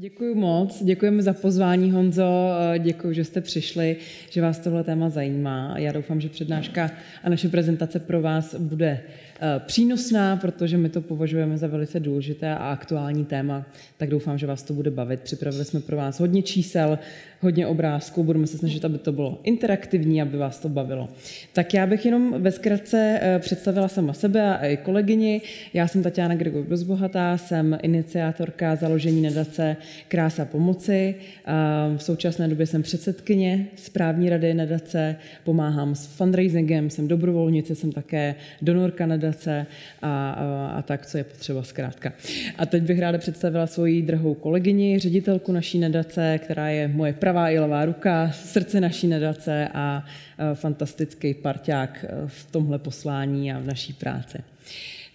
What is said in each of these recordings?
Děkuji moc, děkujeme za pozvání, Honzo, děkuji, že jste přišli, že vás tohle téma zajímá. Já doufám, že přednáška a naše prezentace pro vás bude přínosná, protože my to považujeme za velice důležité a aktuální téma, tak doufám, že vás to bude bavit. Připravili jsme pro vás hodně čísel, hodně obrázků, budeme se snažit, aby to bylo interaktivní, aby vás to bavilo. Tak já bych jenom ve zkratce eh, představila sama sebe a i kolegyni. Já jsem Tatiana Gregor Rozbohatá, jsem iniciátorka založení nadace Krása pomoci. V současné době jsem předsedkyně správní rady nadace, pomáhám s fundraisingem, jsem dobrovolnice, jsem také donorka nadace nadace a, a, a tak, co je potřeba zkrátka. A teď bych ráda představila svoji drahou kolegyni, ředitelku naší nadace, která je moje pravá i levá ruka, srdce naší nadace a fantastický parťák v tomhle poslání a v naší práci.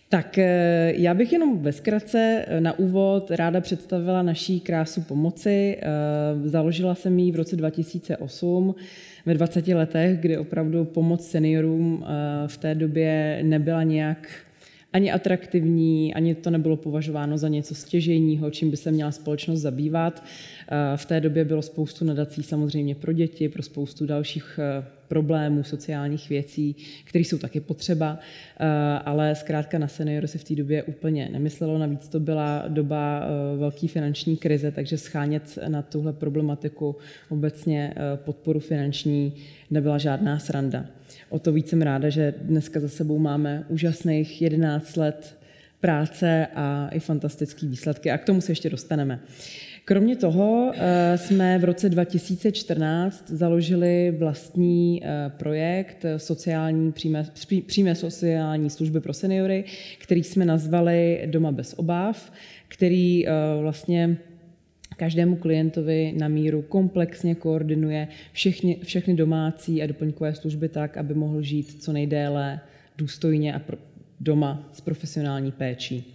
Tak e, já bych jenom ve zkratce e, na úvod ráda představila naší krásu pomoci. E, založila jsem ji v roce 2008 ve 20 letech, kdy opravdu pomoc seniorům eh, v té době nebyla nějak ani atraktivní, ani to nebylo považováno za něco stěžejního, čím by se měla společnost zabývat. Eh, v té době bylo spoustu nadací samozřejmě pro děti, pro spoustu dalších eh, problémů, sociálních věcí, které jsou taky potřeba, eh, ale zkrátka na seniory se v té době úplně nemyslelo. Navíc to byla doba velké finanční krize, takže schánět na tuhle problematiku obecně podporu finanční nebyla žádná sranda. O to víc jsem ráda, že dneska za sebou máme úžasných 11 let práce a i fantastické výsledky. A k tomu se ještě dostaneme. Kromě toho eh, jsme v roce 2014 založili vlastní eh, projekt sociální, přímé, přímé sociální služby pro seniory, který jsme nazvali Doma bez obav, který eh, vlastně každému klientovi na míru komplexně koordinuje všechny, všechny domácí a doplňkové služby tak, aby mohl žít co nejdéle důstojně a pro, doma s profesionální péčí.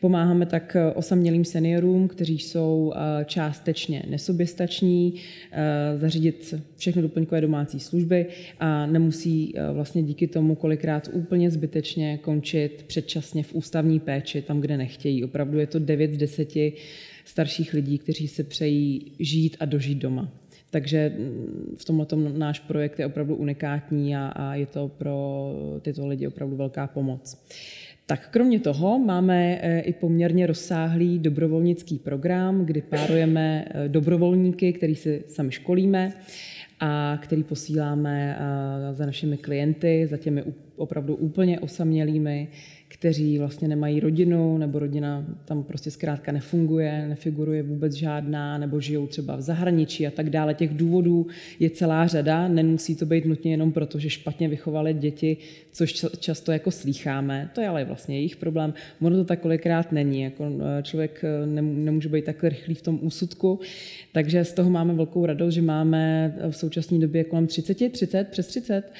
Pomáháme tak osamělým seniorům, kteří jsou eh, částečně nesoběstační, eh, zařídit všechny doplňkové domácí služby a nemusí eh, vlastně díky tomu kolikrát úplně zbytečně končit předčasně v ústavní péči, tam, kde nechtějí. Opravdu je to 9 z 10 starších lidí, kteří se přejí žít a dožít doma. Takže mm, v tomhle náš projekt je opravdu unikátní a, a je to pro tyto lidi opravdu velká pomoc. Tak kromě toho máme e, i poměrně rozsáhlý dobrovolnický program, kdy párujeme e, dobrovolníky, který si sami školíme a který posíláme e, za našimi klienty, za těmi opravdu úplně osamělými, kteří vlastně nemají rodinu, nebo rodina tam prostě zkrátka nefunguje, nefiguruje vůbec žádná, nebo žijou třeba v zahraničí a tak dále. Těch důvodů je celá řada, nemusí to být nutně jenom proto, že špatně vychovali děti, což často jako slýcháme. To je ale vlastně jejich problém. Ono to tak kolikrát není. Jako e, člověk e, nemůže být tak rychlý v tom úsudku, takže z toho máme velkou radost, že máme v současné době kolem 30, 30, přes 30,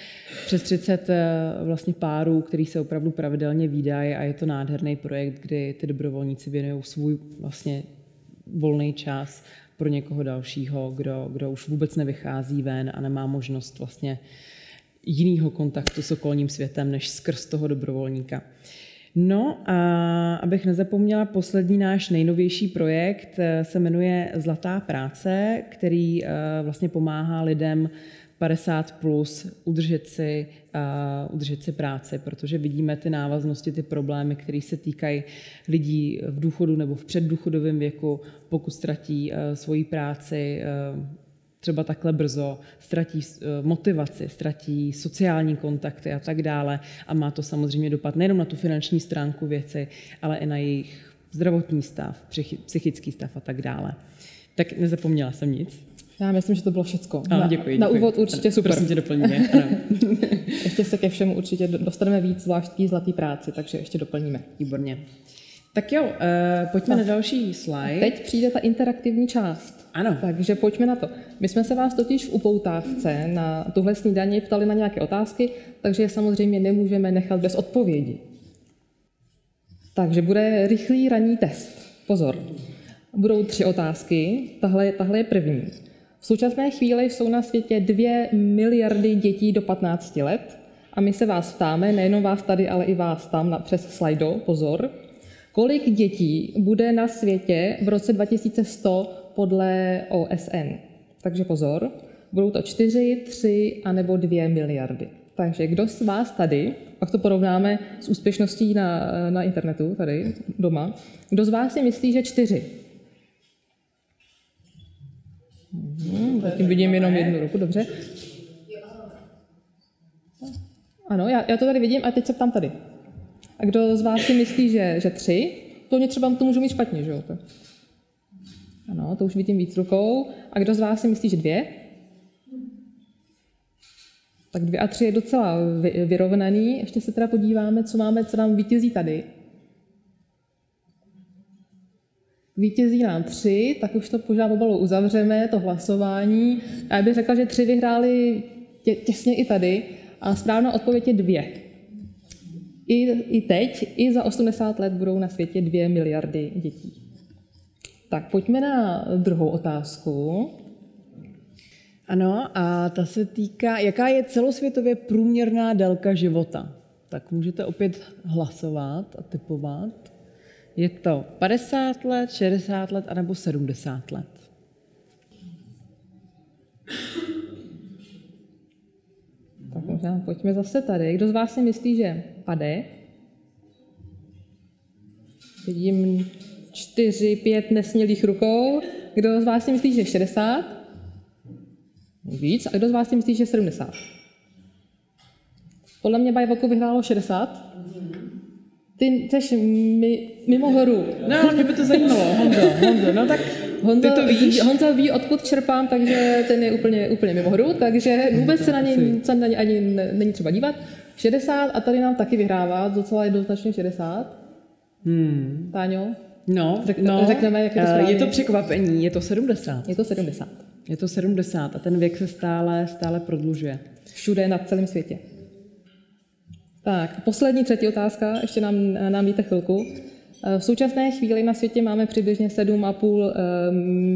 přes 30 e, vlastně párů, který se opravdu pravidelně výdají a je to nádherný projekt, kdy ty dobrovolníci věnují svůj vlastně volný čas pro někoho dalšího, kdo, kdo už vůbec nevychází ven a nemá možnost vlastně jiného kontaktu s okolním světem než skrz toho dobrovolníka. No a abych nezapomněla, poslední náš nejnovější projekt eh, se jmenuje Zlatá práce, který eh, vlastně pomáhá lidem 50 plus udržet si, uh, udržet si práci, protože vidíme ty návaznosti, ty problémy, které se týkají lidí v důchodu nebo v předdůchodovém věku, pokud ztratí uh, svoji práci, uh, třeba takhle brzo, ztratí motivaci, ztratí sociální kontakty a tak dále. A má to samozřejmě dopad nejenom na tu finanční stránku věci, ale i na jejich zdravotní stav, psychický stav a tak dále. Tak nezapomněla jsem nic. Já myslím, že to bylo všecko. Ano, děkuji, děkuji. Na úvod určitě ano, super. Prosím tě doplníme. ještě se ke všemu určitě dostaneme víc, zvlášť zlatý práci, takže ještě doplníme. Výborně. Tak jo, uh, pojďme tak. na další slide. Teď přijde ta interaktivní část. Ano. Takže pojďme na to. My jsme se vás totiž v upoutávce na tuhle snídaní ptali na nějaké otázky, takže je samozřejmě nemůžeme nechat bez odpovědi. Takže bude rychlý ranní test. Pozor. Budou tři otázky, tahle, tahle je první. V současné chvíli jsou na světě dvě miliardy dětí do 15 let a my se vás ptáme, nejenom vás tady, ale i vás tam na, přes slajdo, pozor. Kolik dětí bude na světě v roce 2100 podle OSN? Takže pozor, budou to 4, 3 a nebo 2 miliardy. Takže kdo z vás tady, pak to porovnáme s úspěšností na, na internetu, tady doma, kdo z vás si myslí, že 4? Hmm, zatím vidím jenom jednu ruku, dobře. Ano, já, já to tady vidím a teď se ptám tady. A kdo z vás si myslí, že, že tři? To mě třeba to můžu mít špatně, že jo? Ano, to už vidím víc rukou. A kdo z vás si myslí, že dvě? Tak dvě a tři je docela vyrovnaný. Ještě se teda podíváme, co máme, co nám vítězí tady. Vítězí nám tři, tak už to požádá pomalu uzavřeme, to hlasování. A já bych řekla, že tři vyhráli tě, těsně i tady. A správná odpověď je dvě. I, I teď, i za 80 let budou na světě dvě miliardy dětí. Tak pojďme na druhou otázku. Ano, a ta se týká, jaká je celosvětově průměrná délka života. Tak můžete opět hlasovat a typovat. Je to 50 let, 60 let anebo 70 let. Tak možná pojďme zase tady. Kdo z vás si myslí, že pade? Vidím čtyři, pět nesmělých rukou. Kdo z vás si myslí, že 60? Víc. A kdo z vás si myslí, že 70? Podle mě Bajvoku vyhrálo 60. Ty jsi mimo horu. No, mě by to zajímalo, Honzo, Honzo, no tak Honza, ty to víš? Honza ví, odkud čerpám, takže ten je úplně, úplně mimo hru, takže vůbec se na něj, se na něj ani není třeba dívat. 60 a tady nám taky vyhrává, docela jednoznačně 60. Hmm. Táňo? No, Řek, no, řekneme, jak je to eh, správně. Je to překvapení, je to 70. Je to 70. Je to 70 a ten věk se stále, stále prodlužuje. Všude na celém světě. Tak, poslední třetí otázka, ještě nám, nám víte chvilku. Eh, v současné chvíli na světě máme přibližně 7,5 eh,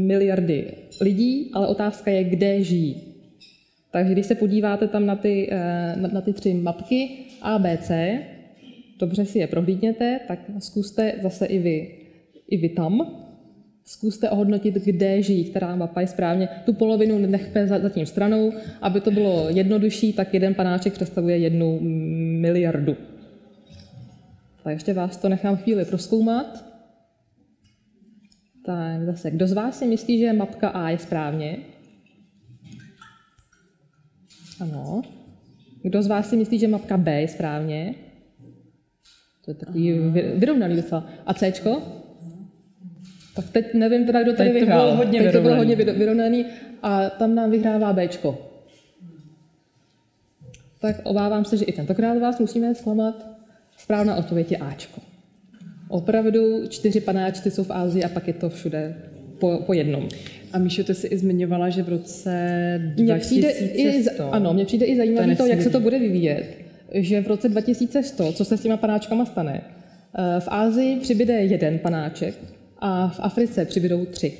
miliardy lidí, ale otázka je, kde žijí. Takže když se podíváte tam na ty, eh, na, ty tři mapky A, B, C, dobře si je prohlídněte, tak zkuste zase i vy, i vy tam, zkuste ohodnotit, kde žijí, která mapa je správně. Tu polovinu nechme za, za tím stranou. Aby to bylo jednodušší, tak jeden panáček představuje jednu miliardu. Tak ještě vás to nechám chvíli proskoumat. Tak zase, kdo z vás si myslí, že mapka A je správně? Ano. Kdo z vás si myslí, že mapka B je správně? To je takový vyrovnaný docela. A C? Tak teď nevím teda, kdo tady teď vyhrál. To bylo hodně teď vyrovnaný. to bylo hodně vyrovnaný a tam nám vyhrává Bčko. Tak obávám se, že i tentokrát vás musíme zklamat. Správná odpověď je Ačko. Opravdu čtyři panáčky jsou v Ázii a pak je to všude po, po jednom. A Míšo, ty jsi i zmiňovala, že v roce Mně přijde i, 2100... ano, mně přijde i zajímavé To to, jak se to bude vyvíjet, že v roce 2100, co se s těma panáčkama stane, eh, v Ázii přibyde jeden panáček a v Africe přibydou tři.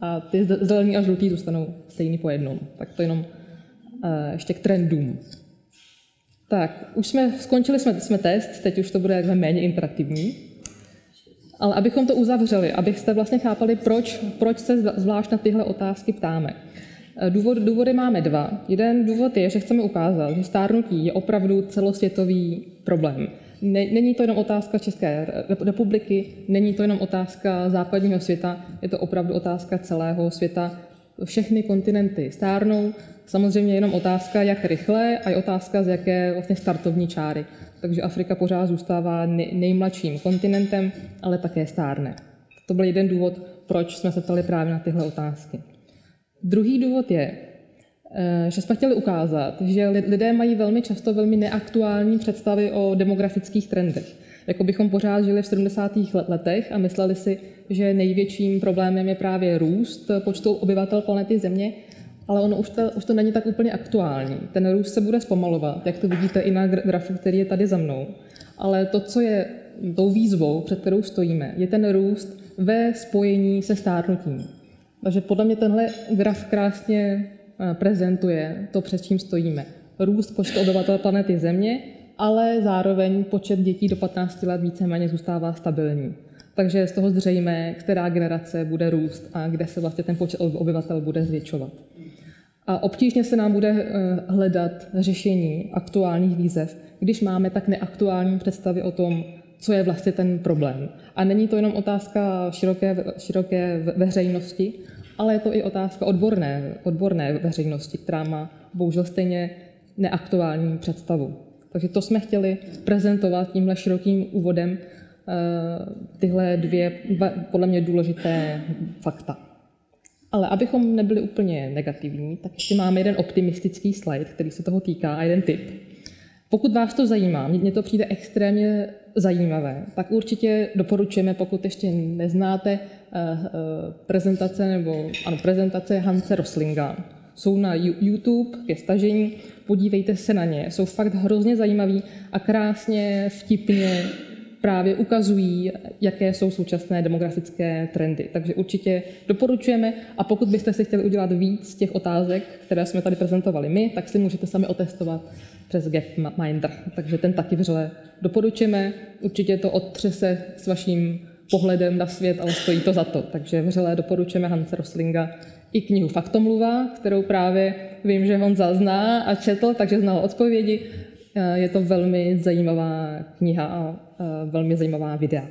A ty zelený a žlutý zůstanou stejný po jednom. Tak to jenom eh, ještě k trendům. Tak, už jsme skončili jsme, jsme test, teď už to bude takhle méně interaktivní. Ale abychom to uzavřeli, abyste vlastně chápali, proč, proč se zv- zvlášť na tyhle otázky ptáme. Eh, Důvod, důvody máme dva. Jeden důvod je, že chceme ukázat, že stárnutí je opravdu celosvětový problém. Ne, není to jenom otázka České re- republiky, není to jenom otázka západního světa, je to opravdu otázka celého světa. Všechny kontinenty stárnou, samozřejmě jenom otázka, jak rychle a je otázka, z jaké vlastně startovní čáry. Takže Afrika pořád zůstává nej- nejmladším kontinentem, ale také stárne. To byl jeden důvod, proč jsme se ptali právě na tyhle otázky. Druhý důvod je, že jsme chtěli ukázat, že li- lidé mají velmi často velmi neaktuální představy o demografických trendech. Jako bychom pořád žili v 70. let- letech a mysleli si, že největším problémem je právě růst počtu obyvatel planety Země, ale ono už to, už to není tak úplně aktuální. Ten růst se bude zpomalovat, jak to vidíte i na gra- grafu, který je tady za mnou. Ale to, co je tou výzvou, před kterou stojíme, je ten růst ve spojení se stárnutím. Takže podle mě tenhle graf krásně eh, prezentuje to, před čím stojíme. Růst počtu obyvatel planety Země, ale zároveň počet dětí do 15 let víceméně zůstává stabilní. Takže z toho zřejmé, která generace bude růst a kde se vlastně ten počet obyvatel bude zvětšovat. A obtížně se nám bude eh, hledat řešení aktuálních výzev, když máme tak neaktuální představy o tom, co je vlastně ten problém. A není to jenom otázka široké, široké veřejnosti, ale je to i otázka odborné, odborné veřejnosti, která má bohužel stejně neaktuální představu. Takže to jsme chtěli prezentovat tímhle širokým úvodem eh, tyhle dvě podle mě důležité fakta. Ale abychom nebyli úplně negativní, tak ještě máme jeden optimistický slide, který se toho týká a jeden tip. Pokud vás to zajímá, mně to přijde extrémně zajímavé, tak určitě doporučujeme, pokud ještě neznáte eh, eh, prezentace nebo ano, prezentace Hanse Roslinga. Jsou na YouTube ke stažení, podívejte se na ně. Jsou fakt hrozně zajímaví a krásně, vtipně právě ukazují, jaké jsou současné demografické trendy. Takže určitě doporučujeme a pokud byste si chtěli udělat víc těch otázek, které jsme tady prezentovali my, tak si můžete sami otestovat přes Gapminder. Takže ten taky vřele doporučujeme. Určitě to odtřese s vaším pohledem na svět, ale stojí to za to. Takže vřele doporučujeme Hanse Roslinga i knihu Faktomluva, kterou právě vím, že Honza zná a četl, takže znal odpovědi. Eh, je to velmi zajímavá kniha a eh, velmi zajímavá videa.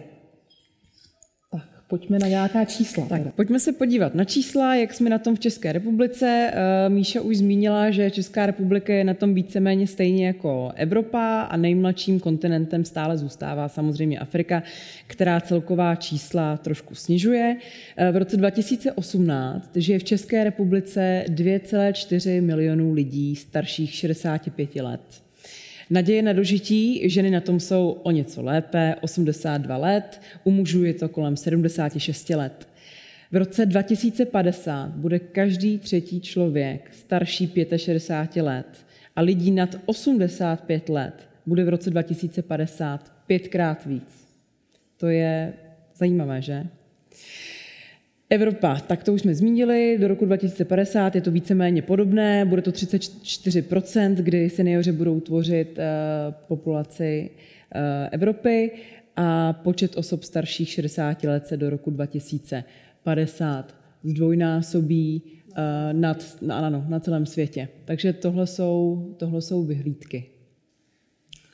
Tak, pojďme na nějaká čísla. Tak, pojďme se podívat na čísla, jak jsme na tom v České republice. Eh, Míša už zmínila, že Česká republika je na tom víceméně stejně jako Evropa a nejmladším kontinentem stále zůstává samozřejmě Afrika, která celková čísla trošku snižuje. V roce 2018 žije v České republice 2,4 milionů lidí starších 65 let. Naděje na dožití, ženy na tom jsou o něco lépe, 82 let, u mužů je to kolem 76 let. V roce 2050 bude každý třetí člověk starší 65 let a lidí nad 85 let bude v roce 2050 pětkrát víc. To je zajímavé, že? Evropa, tak to už jsme zmínili, do roku 2050 je to víceméně podobné, bude to 34%, kdy seniori budou tvořit uh, populaci uh, Evropy a počet osob starších 60 let se do roku 2050 zdvojnásobí uh, nad, na, ano, na celém světě. Takže tohle jsou, tohle jsou vyhlídky.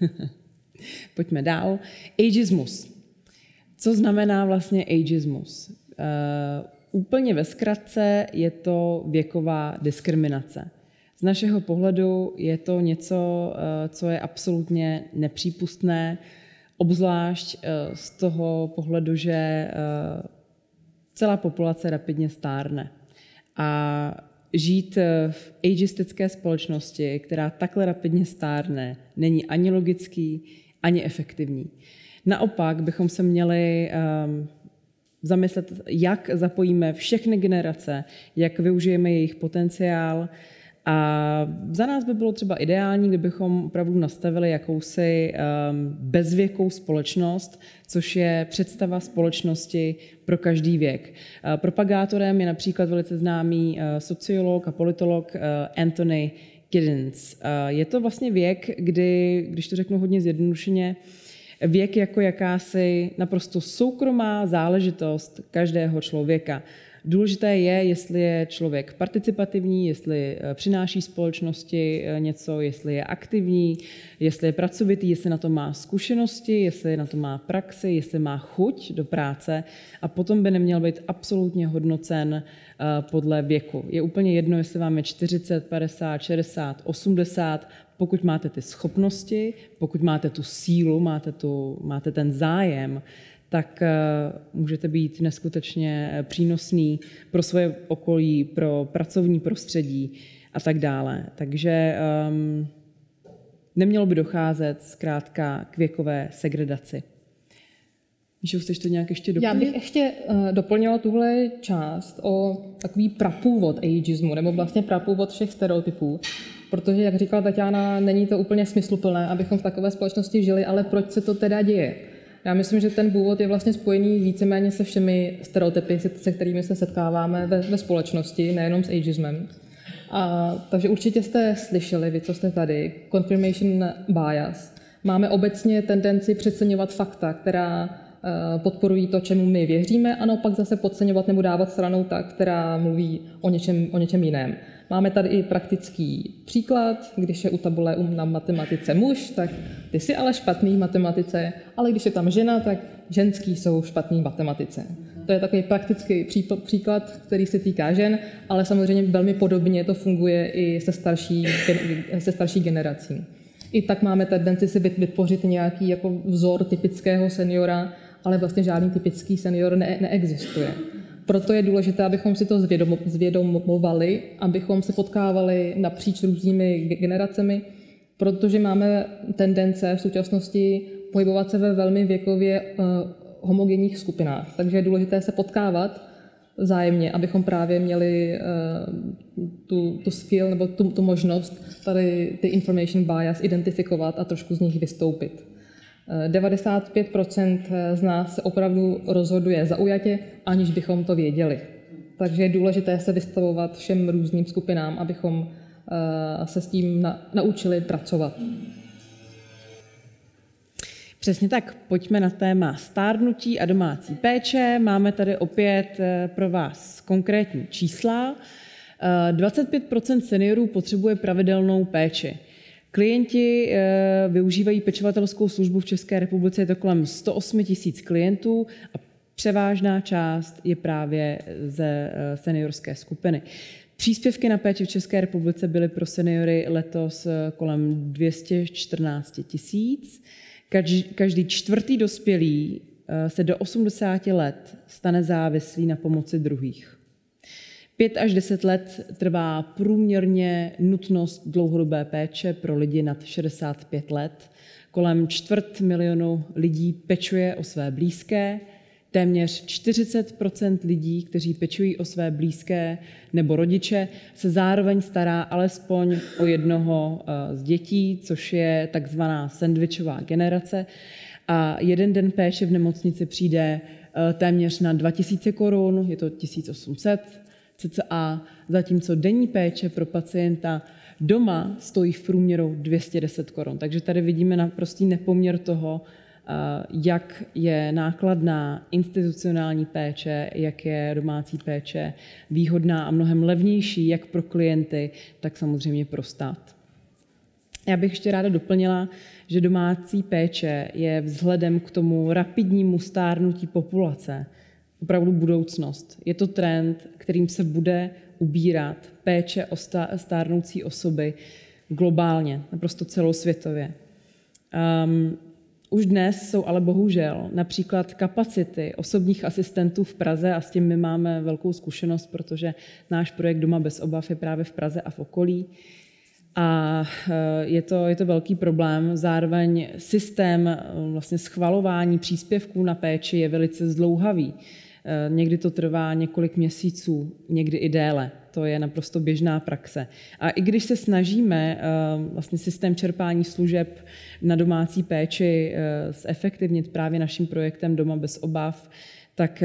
Pojďme dál. Ageismus. Co znamená vlastně ageismus? Eh, úplně ve zkratce je to věková diskriminace. Z našeho pohledu je to něco, eh, co je absolutně nepřípustné, obzvlášť eh, z toho pohledu, že celá populace rapidně stárne. A žít v ageistické společnosti, která takhle rapidně stárne, není ani logický, ani efektivní. Naopak bychom se měli um, zamyslet, jak zapojíme všechny generace, jak využijeme jejich potenciál. A za nás by bylo třeba ideální, kdybychom opravdu nastavili jakousi um, bezvěkou společnost, což je představa společnosti pro každý věk. Uh, propagátorem je například velice známý uh, sociolog a politolog uh, Anthony Giddens. Je to vlastně věk, kdy, když to řeknu hodně zjednodušeně, věk jako jakási naprosto soukromá záležitost každého člověka. Důležité je, jestli je člověk participativní, jestli eh, přináší společnosti eh, něco, jestli je aktivní, jestli je pracovitý, jestli na to má zkušenosti, jestli na to má praxi, jestli má chuť do práce a potom by neměl být absolutně hodnocen eh, podle věku. Je úplně jedno, jestli vám je 40, 50, 60, 80, pokud máte ty schopnosti, pokud máte tu sílu, máte, tu, máte ten zájem, tak eh, můžete být neskutečně přínosný pro svoje okolí, pro pracovní prostředí a tak dále. Takže um, nemělo by docházet zkrátka k věkové segregaci. Míšo, chceš to nějak ještě doplnit? Já bych ještě uh, doplnila tuhle část o takový prapůvod ageismu, nebo vlastně prapůvod všech stereotypů. Protože, jak říkala Tatiana, není to úplně smysluplné, abychom v takové společnosti žili, ale proč se to teda děje? Já myslím, že ten původ je vlastně spojený víceméně se všemi stereotypy, se kterými se setkáváme ve, ve společnosti, nejenom s ageismem. A, takže určitě jste slyšeli, vy, co jste tady, confirmation bias. Máme obecně tendenci přeceňovat fakta, která podporují to, čemu my věříme, a naopak zase podceňovat nebo dávat stranou ta, která mluví o něčem, o něčem jiném. Máme tady i praktický příklad, když je u tabule um na matematice muž, tak ty jsi ale špatný v matematice, ale když je tam žena, tak ženský jsou špatný v matematice. To je takový praktický příklad, který se týká žen, ale samozřejmě velmi podobně to funguje i se starší, se starší generací. I tak máme tendenci si vytvořit nějaký jako vzor typického seniora, ale vlastně žádný typický senior ne, neexistuje. Proto je důležité, abychom si to zvědomovali, abychom se potkávali napříč různými generacemi, protože máme tendence v současnosti pohybovat se ve velmi věkově uh, homogenních skupinách. Takže je důležité se potkávat vzájemně, abychom právě měli uh, tu, tu skill nebo tu, tu možnost tady ty information bias identifikovat a trošku z nich vystoupit. 95% z nás se opravdu rozhoduje zaujatě, aniž bychom to věděli. Takže je důležité se vystavovat všem různým skupinám, abychom eh, se s tím naučili pracovat. Přesně tak, pojďme na téma stárnutí a domácí péče. Máme tady opět eh, pro vás konkrétní čísla. 25 eh, seniorů potřebuje pravidelnou péči. Klienti eh, využívají pečovatelskou službu v České republice, je to kolem 108 tisíc klientů a převážná část je právě ze eh, seniorské skupiny. Příspěvky na péči v České republice byly pro seniory letos eh, kolem 214 tisíc. Každý čtvrtý dospělý se do 80 let stane závislý na pomoci druhých. 5 až 10 let trvá průměrně nutnost dlouhodobé péče pro lidi nad 65 let. Kolem čtvrt milionu lidí pečuje o své blízké, téměř 40% lidí, kteří pečují o své blízké nebo rodiče, se zároveň stará alespoň o jednoho eh, z dětí, což je takzvaná sandvičová generace. A jeden den péče v nemocnici přijde eh, téměř na 2000 korun, je to 1800, cca, zatímco denní péče pro pacienta doma stojí v průměru 210 korun. Takže tady vidíme naprostý nepoměr toho, eh, jak je nákladná institucionální péče, jak je domácí péče výhodná a mnohem levnější jak pro klienty, tak samozřejmě pro stát. Já bych ještě ráda doplnila, že domácí péče je vzhledem k tomu rapidnímu stárnutí populace opravdu budoucnost. Je to trend, kterým se bude ubírat péče o stárnoucí osoby globálně, naprosto celosvětově. Um, už dnes jsou ale bohužel například kapacity osobních asistentů v Praze a s tím my máme velkou zkušenost, protože náš projekt Doma bez obav je právě v Praze a v okolí. A eh, je to, je to velký problém. Zároveň systém eh, vlastně schvalování příspěvků na péči je velice zdlouhavý. Eh, někdy to trvá několik měsíců, někdy i déle. To je naprosto běžná praxe. A i když se snažíme eh, vlastně systém čerpání služeb na domácí péči eh, zefektivnit právě naším projektem Doma bez obav, tak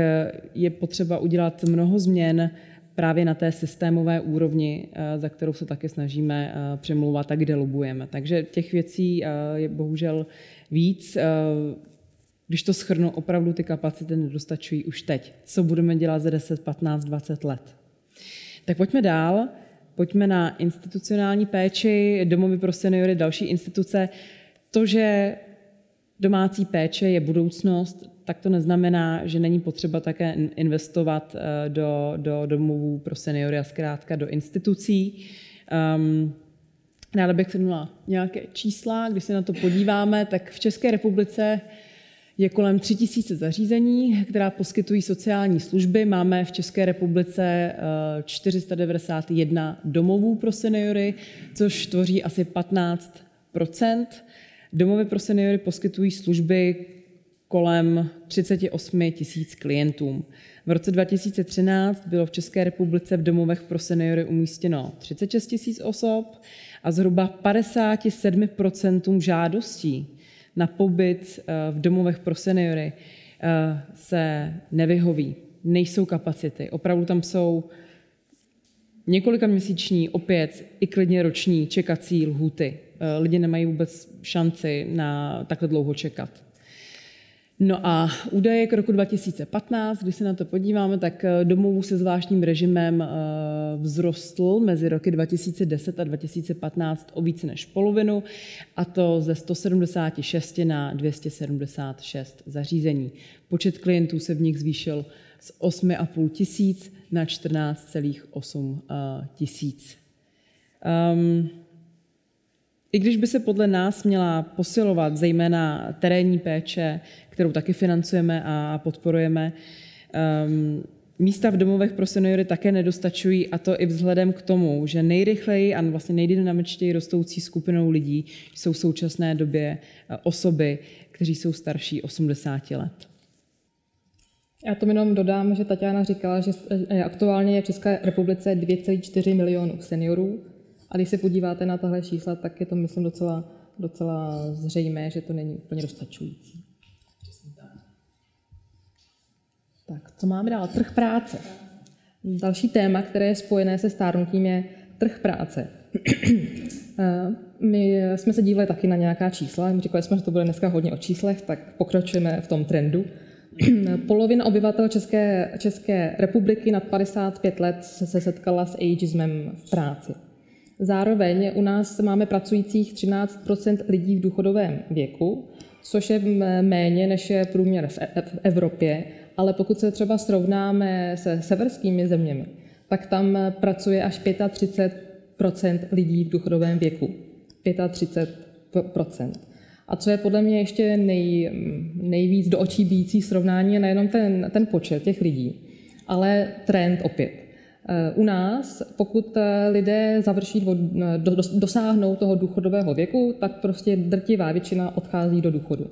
je potřeba udělat mnoho změn právě na té systémové úrovni, za kterou se také snažíme přemlouvat a kde lobujeme. Takže těch věcí je bohužel víc. Když to schrnu, opravdu ty kapacity nedostačují už teď. Co budeme dělat za 10, 15, 20 let? Tak pojďme dál. Pojďme na institucionální péči, domovy pro seniory, další instituce. To, že domácí péče je budoucnost, tak to neznamená, že není potřeba také investovat eh, do, do domovů pro seniory a zkrátka do institucí. Um, ráda bych shrnula nějaké čísla. Když se na to podíváme, tak v České republice je kolem 3000 zařízení, která poskytují sociální služby. Máme v České republice 491 eh, domovů pro seniory, což tvoří asi 15% Domovy pro seniory poskytují služby kolem 38 tisíc klientům. V roce 2013 bylo v České republice v domovech pro seniory umístěno 36 tisíc osob a zhruba 57% žádostí na pobyt eh, v domovech pro seniory eh, se nevyhoví. Nejsou kapacity. Opravdu tam jsou několika měsíční, opět i klidně roční čekací lhuty. Eh, lidi nemají vůbec šanci na takhle dlouho čekat. No a údaje k roku 2015, když se na to podíváme, tak eh, domovů se zvláštním režimem eh, vzrostl mezi roky 2010 a 2015 o více než polovinu, a to ze 176 na 276 zařízení. Počet klientů se v nich zvýšil z 8,5 tisíc na 14,8 eh, tisíc. Um, i když by se podle nás měla posilovat zejména terénní péče, kterou taky financujeme a podporujeme, um, místa v domovech pro seniory také nedostačují a to i vzhledem k tomu, že nejrychleji a vlastně nejdynamičtěji rostoucí skupinou lidí jsou v současné době eh, osoby, kteří jsou starší 80 let. Já to jenom dodám, že Tatiana říkala, že eh, aktuálně je v České republice 2,4 milionů seniorů, a když se podíváte na tahle čísla, tak je to, myslím, docela, docela zřejmé, že to není úplně dostačující. Tak, co máme dál? Trh práce. Další téma, které je spojené se stárnutím, je trh práce. My jsme se dívali taky na nějaká čísla, říkali jsme, že to bude dneska hodně o číslech, tak pokračujeme v tom trendu. Polovina obyvatel České, České republiky nad 55 let se setkala s ageismem v práci. Zároveň u nás máme pracujících 13% lidí v důchodovém věku, což je méně než je průměr v e- Evropě, ale pokud se třeba srovnáme se severskými zeměmi, tak tam pracuje až 35% lidí v důchodovém věku. 35% A co je podle mě ještě nej, nejvíc do očí bíjící srovnání, je nejenom ten, ten počet těch lidí, ale trend opět. U nás, pokud eh, lidé završí, eh, dosáhnou toho důchodového věku, tak prostě drtivá většina odchází do důchodu.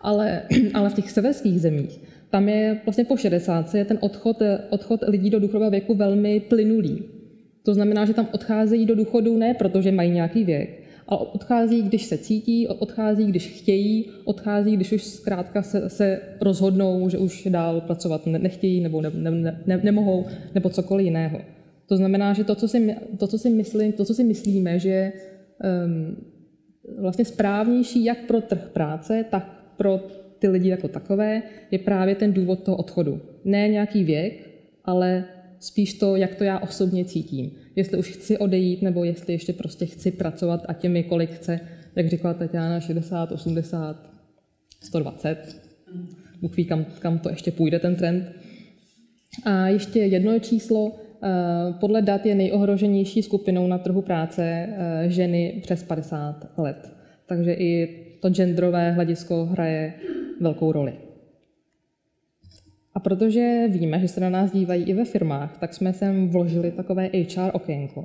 Ale, ale v těch severských zemích, tam je vlastně po 60 je ten odchod, odchod lidí do důchodového věku velmi plynulý. To znamená, že tam odcházejí do důchodu ne proto, že mají nějaký věk, a odchází, když se cítí, odchází, když chtějí, odchází, když už zkrátka se, se rozhodnou, že už dál pracovat nechtějí nebo ne, ne, ne, nemohou, nebo cokoliv jiného. To znamená, že to, co si, to, co si, myslím, to, co si myslíme, že je um, vlastně správnější jak pro trh práce, tak pro ty lidi jako takové, je právě ten důvod toho odchodu. Ne nějaký věk, ale spíš to, jak to já osobně cítím jestli už chci odejít, nebo jestli ještě prostě chci pracovat a těmi, kolik chce, jak říkala Tatiana, 60, 80, 120. Bůh ví, kam, kam to ještě půjde ten trend. A ještě jedno číslo. Eh, podle dat je nejohroženější skupinou na trhu práce eh, ženy přes 50 let. Takže i to genderové hledisko hraje velkou roli. A protože víme, že se na nás dívají i ve firmách, tak jsme sem vložili takové HR okénko.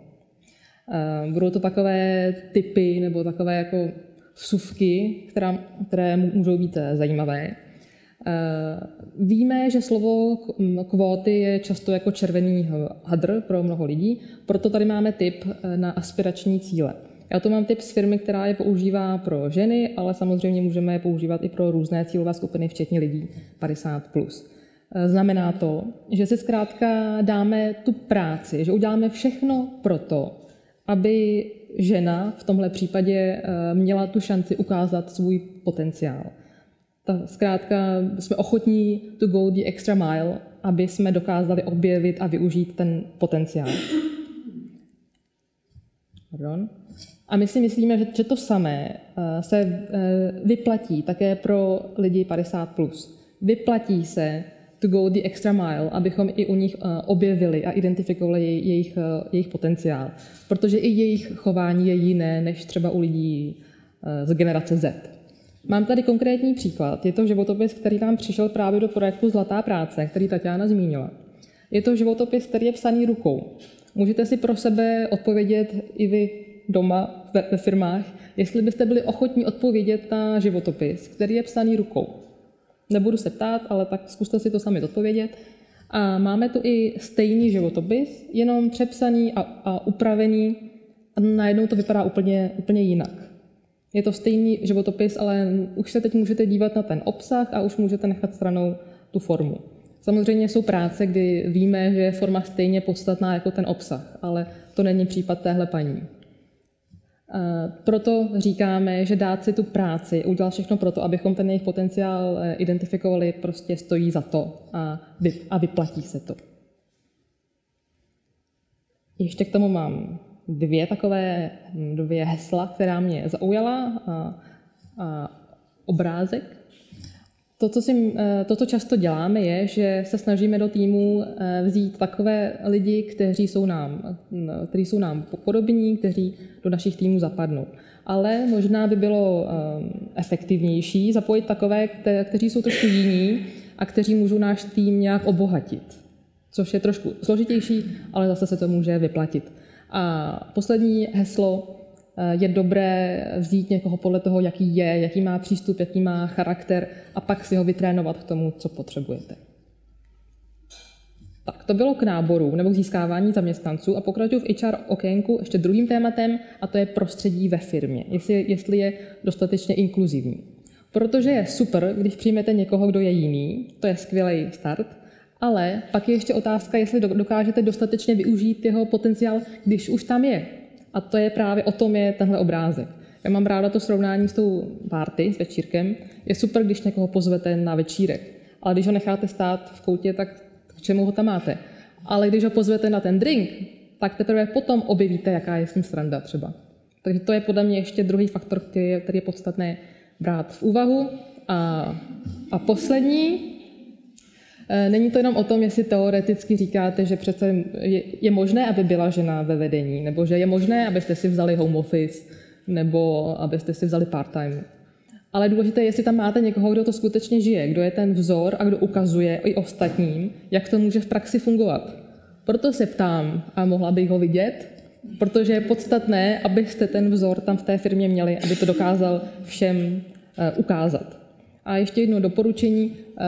Eh, budou to takové typy nebo takové jako vsuvky, která, které můžou být eh, zajímavé. Eh, víme, že slovo kvóty je často jako červený hadr pro mnoho lidí, proto tady máme tip na aspirační cíle. Já tu mám tip z firmy, která je používá pro ženy, ale samozřejmě můžeme je používat i pro různé cílové skupiny, včetně lidí 50+. Plus. Znamená to, že si zkrátka dáme tu práci, že uděláme všechno pro to, aby žena v tomhle případě eh, měla tu šanci ukázat svůj potenciál. Ta, zkrátka jsme ochotní to go the extra mile, aby jsme dokázali objevit a využít ten potenciál. Pardon. A my si myslíme, že, že to samé eh, se eh, vyplatí také pro lidi 50+. Plus. Vyplatí se to go the extra mile, abychom i u nich eh, objevili a identifikovali jejich, eh, jejich potenciál. Protože i jejich chování je jiné než třeba u lidí eh, z generace Z. Mám tady konkrétní příklad. Je to životopis, který nám přišel právě do projektu Zlatá práce, který Tatiana zmínila. Je to životopis, který je psaný rukou. Můžete si pro sebe odpovědět i vy doma ve, ve firmách, jestli byste byli ochotní odpovědět na životopis, který je psaný rukou. Nebudu se ptát, ale tak zkuste si to sami odpovědět. A máme tu i stejný životopis, jenom přepsaný a, a upravený a najednou to vypadá úplně, úplně jinak. Je to stejný životopis, ale už se teď můžete dívat na ten obsah a už můžete nechat stranou tu formu. Samozřejmě jsou práce, kdy víme, že je forma stejně podstatná jako ten obsah, ale to není případ téhle paní. Proto říkáme, že dát si tu práci, udělat všechno pro to, abychom ten jejich potenciál eh, identifikovali, prostě stojí za to a, vy, a vyplatí se to. Ještě k tomu mám dvě takové, dvě hesla, která mě zaujala a, a obrázek. To co, si, eh, to, co často děláme, je, že se snažíme do týmu eh, vzít takové lidi, kteří jsou nám, eh, kteří jsou nám podobní, kteří do našich týmů zapadnou. Ale možná by bylo efektivnější zapojit takové, kteří jsou trošku jiní a kteří můžou náš tým nějak obohatit. Což je trošku složitější, ale zase se to může vyplatit. A poslední heslo je dobré vzít někoho podle toho, jaký je, jaký má přístup, jaký má charakter a pak si ho vytrénovat k tomu, co potřebujete. Tak, to bylo k náboru nebo k získávání zaměstnanců a pokračuju v HR okénku ještě druhým tématem a to je prostředí ve firmě, jestli, jestli je dostatečně inkluzivní. Protože je super, když přijmete někoho, kdo je jiný, to je skvělý start, ale pak je ještě otázka, jestli dokážete dostatečně využít jeho potenciál, když už tam je. A to je právě o tom je tenhle obrázek. Já mám ráda to srovnání s tou party, s večírkem. Je super, když někoho pozvete na večírek, ale když ho necháte stát v koutě, tak k čemu ho tam máte? Ale když ho pozvete na ten drink, tak teprve potom objevíte, jaká je s ním sranda třeba. Takže to je podle mě ještě druhý faktor, který je, který je podstatné brát v úvahu. A, a poslední, není to jenom o tom, jestli teoreticky říkáte, že přece je, možné, aby byla žena ve vedení, nebo že je možné, abyste si vzali home office, nebo abyste si vzali part-time. Ale důležité je, jestli tam máte někoho, kdo to skutečně žije, kdo je ten vzor a kdo ukazuje i ostatním, jak to může v praxi fungovat. Proto se ptám, a mohla bych ho vidět, protože je podstatné, abyste ten vzor tam v té firmě měli, aby to dokázal všem uh, ukázat. A ještě jedno doporučení. Eh,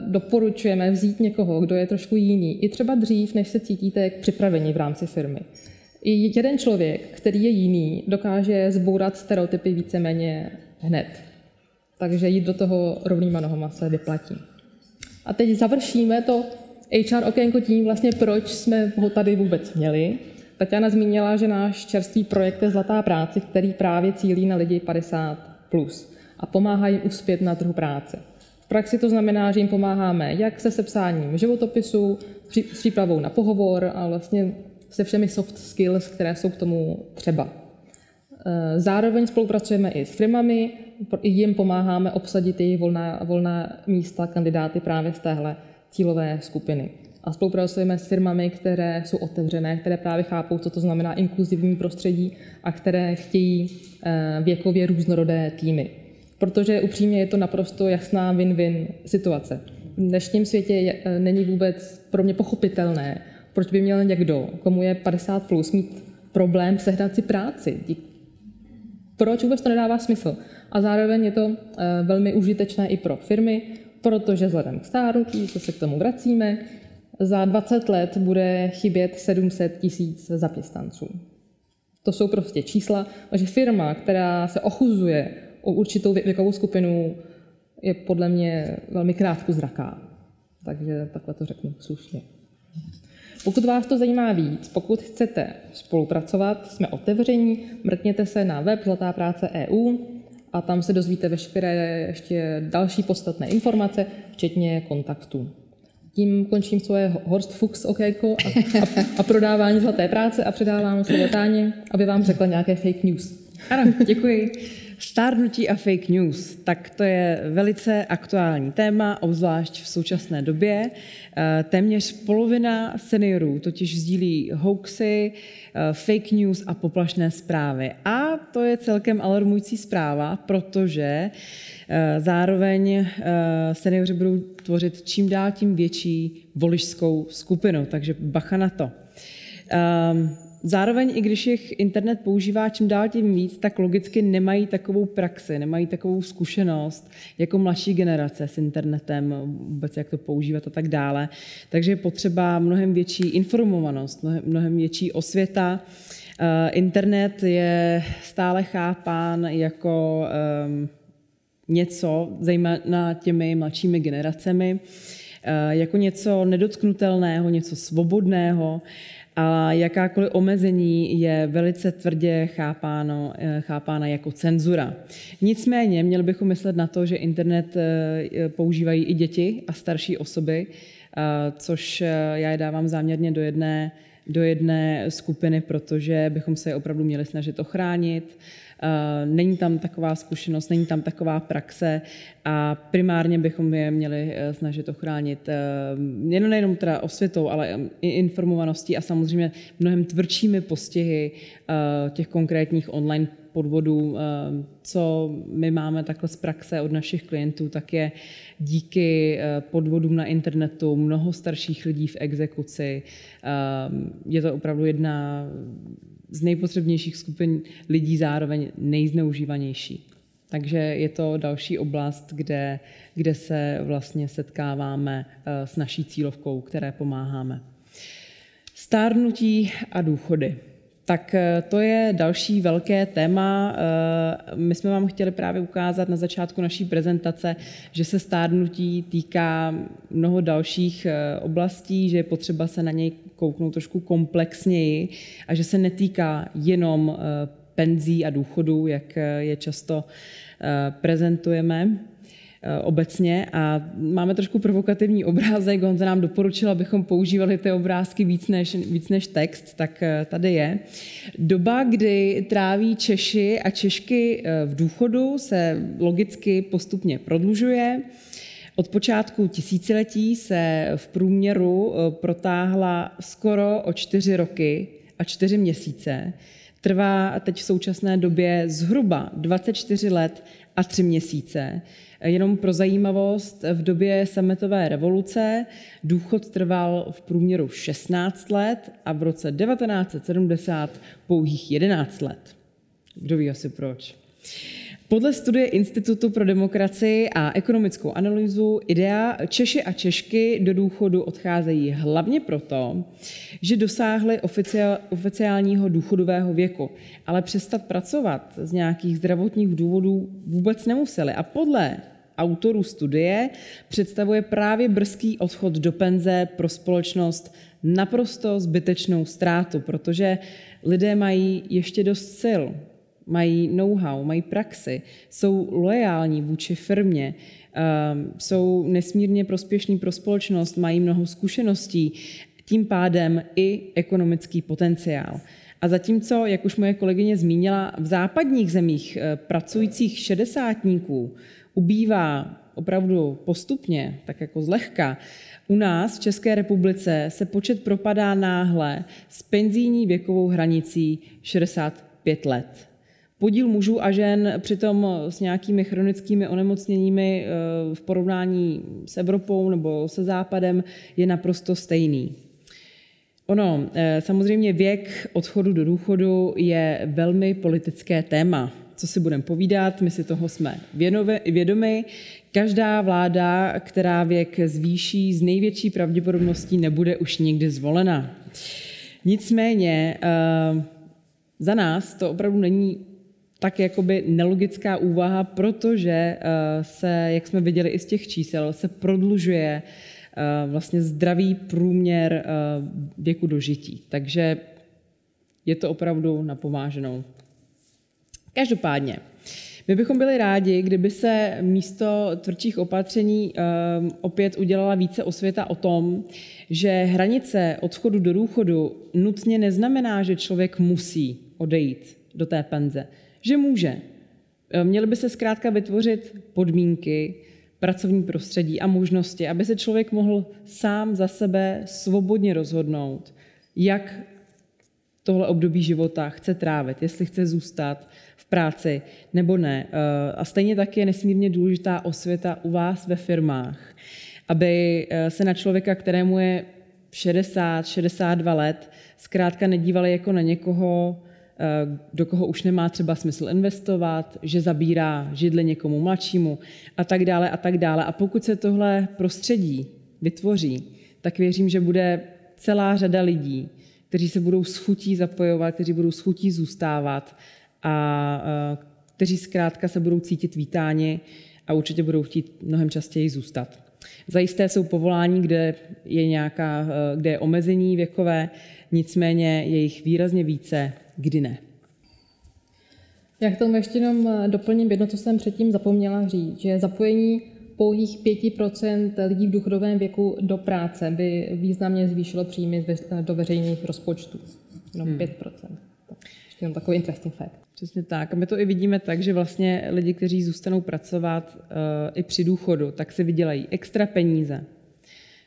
doporučujeme vzít někoho, kdo je trošku jiný, i třeba dřív, než se cítíte k připravení v rámci firmy. I jeden člověk, který je jiný, dokáže zbourat stereotypy víceméně hned. Takže jít do toho rovnýma nohama se vyplatí. A teď završíme to HR okénko tím vlastně, proč jsme ho tady vůbec měli. Tatiana zmínila, že náš čerstvý projekt je Zlatá práce, který právě cílí na lidi 50+. Plus a pomáhá jim uspět na trhu práce. V praxi to znamená, že jim pomáháme jak se sepsáním životopisu, s přípravou na pohovor a vlastně se všemi soft skills, které jsou k tomu třeba. E, zároveň spolupracujeme i s firmami, jim pomáháme obsadit jejich volná, volná místa kandidáty právě z téhle cílové skupiny. A spolupracujeme s firmami, které jsou otevřené, které právě chápou, co to znamená inkluzivní prostředí a které chtějí e, věkově různorodé týmy protože upřímně je to naprosto jasná win-win situace. V dnešním světě je, e, není vůbec pro mě pochopitelné, proč by měl někdo, komu je 50 plus, mít problém sehnat si práci. Proč vůbec to nedává smysl? A zároveň je to e, velmi užitečné i pro firmy, protože vzhledem k stárnutí, co se k tomu vracíme, za 20 let bude chybět 700 tisíc zaměstnanců. To jsou prostě čísla, že firma, která se ochuzuje o určitou věkovou skupinu je podle mě velmi zraká. Takže takhle to řeknu slušně. Pokud vás to zajímá víc, pokud chcete spolupracovat, jsme otevření, mrkněte se na web Zlatá práce EU a tam se dozvíte veškeré ještě další podstatné informace, včetně kontaktů. Tím končím svoje Horst Fuchs okéko a, a, a prodávání zlaté práce a předávám slovo Táně, aby vám řekla nějaké fake news. Ano, děkuji. Stárnutí a fake news, tak to je velice aktuální téma, obzvlášť v současné době. Eh, téměř polovina seniorů totiž sdílí hoaxy, eh, fake news a poplašné zprávy. A to je celkem alarmující zpráva, protože eh, zároveň seniori budou tvořit čím dál tím větší voličskou skupinu, takže bacha na to. Ehm, Zároveň, i když jich internet používá čím dál tím víc, tak logicky nemají takovou praxi, nemají takovou zkušenost jako mladší generace s internetem, vůbec jak to používat a tak dále. Takže je potřeba mnohem větší informovanost, mnohem, větší osvěta. Eh, internet je stále chápán jako um, něco, zejména těmi mladšími generacemi, jako něco nedotknutelného, něco svobodného a jakákoliv omezení je velice tvrdě chápáno, eh, chápána jako cenzura. Nicméně měli bychom myslet na to, že internet eh, používají i děti a starší osoby, eh, což já je dávám záměrně do jedné, do jedné skupiny, protože bychom se je opravdu měli snažit ochránit není tam taková zkušenost, není tam taková praxe a primárně bychom je měli eh, snažit ochránit eh, jen nejenom teda osvětou, ale i informovaností a samozřejmě mnohem tvrdšími postihy těch konkrétních online podvodů, co my máme takhle z praxe od našich klientů, tak je díky podvodům na internetu mnoho starších lidí v exekuci. Je to opravdu jedna z nejpotřebnějších skupin lidí zároveň nejzneužívanější. Takže je to další oblast, kde, kde se vlastně setkáváme eh, s naší cílovkou, které pomáháme. Stárnutí a důchody. Tak eh, to je další velké téma. Eh, my jsme vám chtěli právě ukázat na začátku naší prezentace, že se stárnutí týká mnoho dalších oblastí, že je potřeba se na něj kouknout trošku komplexněji a že se netýká jenom penzí a důchodů, jak je často prezentujeme. Eh, obecně a máme trošku provokativní obrázek. Honza nám doporučil, abychom používali ty obrázky víc než, víc než text, tak eh, tady je. Doba, kdy tráví Češi a Češky eh, v důchodu, se logicky postupně prodlužuje. Od počátku tisíciletí se v průměru protáhla skoro o čtyři roky a čtyři měsíce. Trvá teď v současné době zhruba 24 let a tři měsíce. Jenom pro zajímavost, v době sametové revoluce důchod trval v průměru 16 let a v roce 1970 pouhých 11 let. Kdo ví asi proč? Podle studie Institutu pro demokracii a ekonomickou analýzu IDEA Češi a Češky do důchodu odcházejí hlavně proto, že dosáhli oficiálního důchodového věku, ale přestat pracovat z nějakých zdravotních důvodů vůbec nemuseli. A podle autorů studie představuje právě brzký odchod do penze pro společnost naprosto zbytečnou ztrátu, protože lidé mají ještě dost sil, mají know-how, mají praxi, jsou loajální vůči firmě, ehm, jsou nesmírně prospěšní pro společnost, mají mnoho zkušeností, tím pádem i ekonomický potenciál. A zatímco, jak už moje kolegyně zmínila, v západních zemích eh, pracujících šedesátníků ubývá opravdu postupně, tak jako zlehka, u nás v České republice se počet propadá náhle s penzijní věkovou hranicí 65 let. Podíl mužů a žen přitom s nějakými chronickými onemocněními eh, v porovnání s Evropou nebo se Západem je naprosto stejný. Ono, eh, samozřejmě věk odchodu do důchodu je velmi politické téma. Co si budeme povídat, my si toho jsme vědomi. Každá vláda, která věk zvýší, z největší pravděpodobností nebude už nikdy zvolena. Nicméně eh, za nás to opravdu není tak jakoby nelogická úvaha, protože eh, se, jak jsme viděli i z těch čísel, se prodlužuje eh, vlastně zdravý průměr eh, věku dožití. Takže je to opravdu napomáženou. Každopádně, my bychom byli rádi, kdyby se místo tvrdších opatření opět udělala více osvěta o tom, že hranice odchodu do důchodu nutně neznamená, že člověk musí odejít do té penze že může. Eh, měly by se zkrátka vytvořit podmínky, pracovní prostředí a možnosti, aby se člověk mohl sám za sebe svobodně rozhodnout, jak tohle období života chce trávit, jestli chce zůstat v práci nebo ne. Eh, a stejně tak je nesmírně důležitá osvěta u vás ve firmách, aby eh, se na člověka, kterému je 60, 62 let, zkrátka nedívali jako na někoho, do koho už nemá třeba smysl investovat, že zabírá židli někomu mladšímu a tak dále a tak dále. A pokud se tohle prostředí vytvoří, tak věřím, že bude celá řada lidí, kteří se budou schutí zapojovat, kteří budou schutí zůstávat a eh, kteří zkrátka se budou cítit vítáni a určitě budou chtít mnohem častěji zůstat. Zajisté jsou povolání, kde je, nějaká, kde je omezení věkové, nicméně je jich výrazně více, kdy ne. Já k tomu ještě jenom doplním jedno, co jsem předtím zapomněla říct, že zapojení pouhých 5% lidí v důchodovém věku do práce by významně zvýšilo příjmy do veřejných rozpočtů. Jenom hmm. 5 Ještě jenom takový interesting fact. Přesně tak. A my to i vidíme tak, že vlastně lidi, kteří zůstanou pracovat uh, i při důchodu, tak si vydělají extra peníze,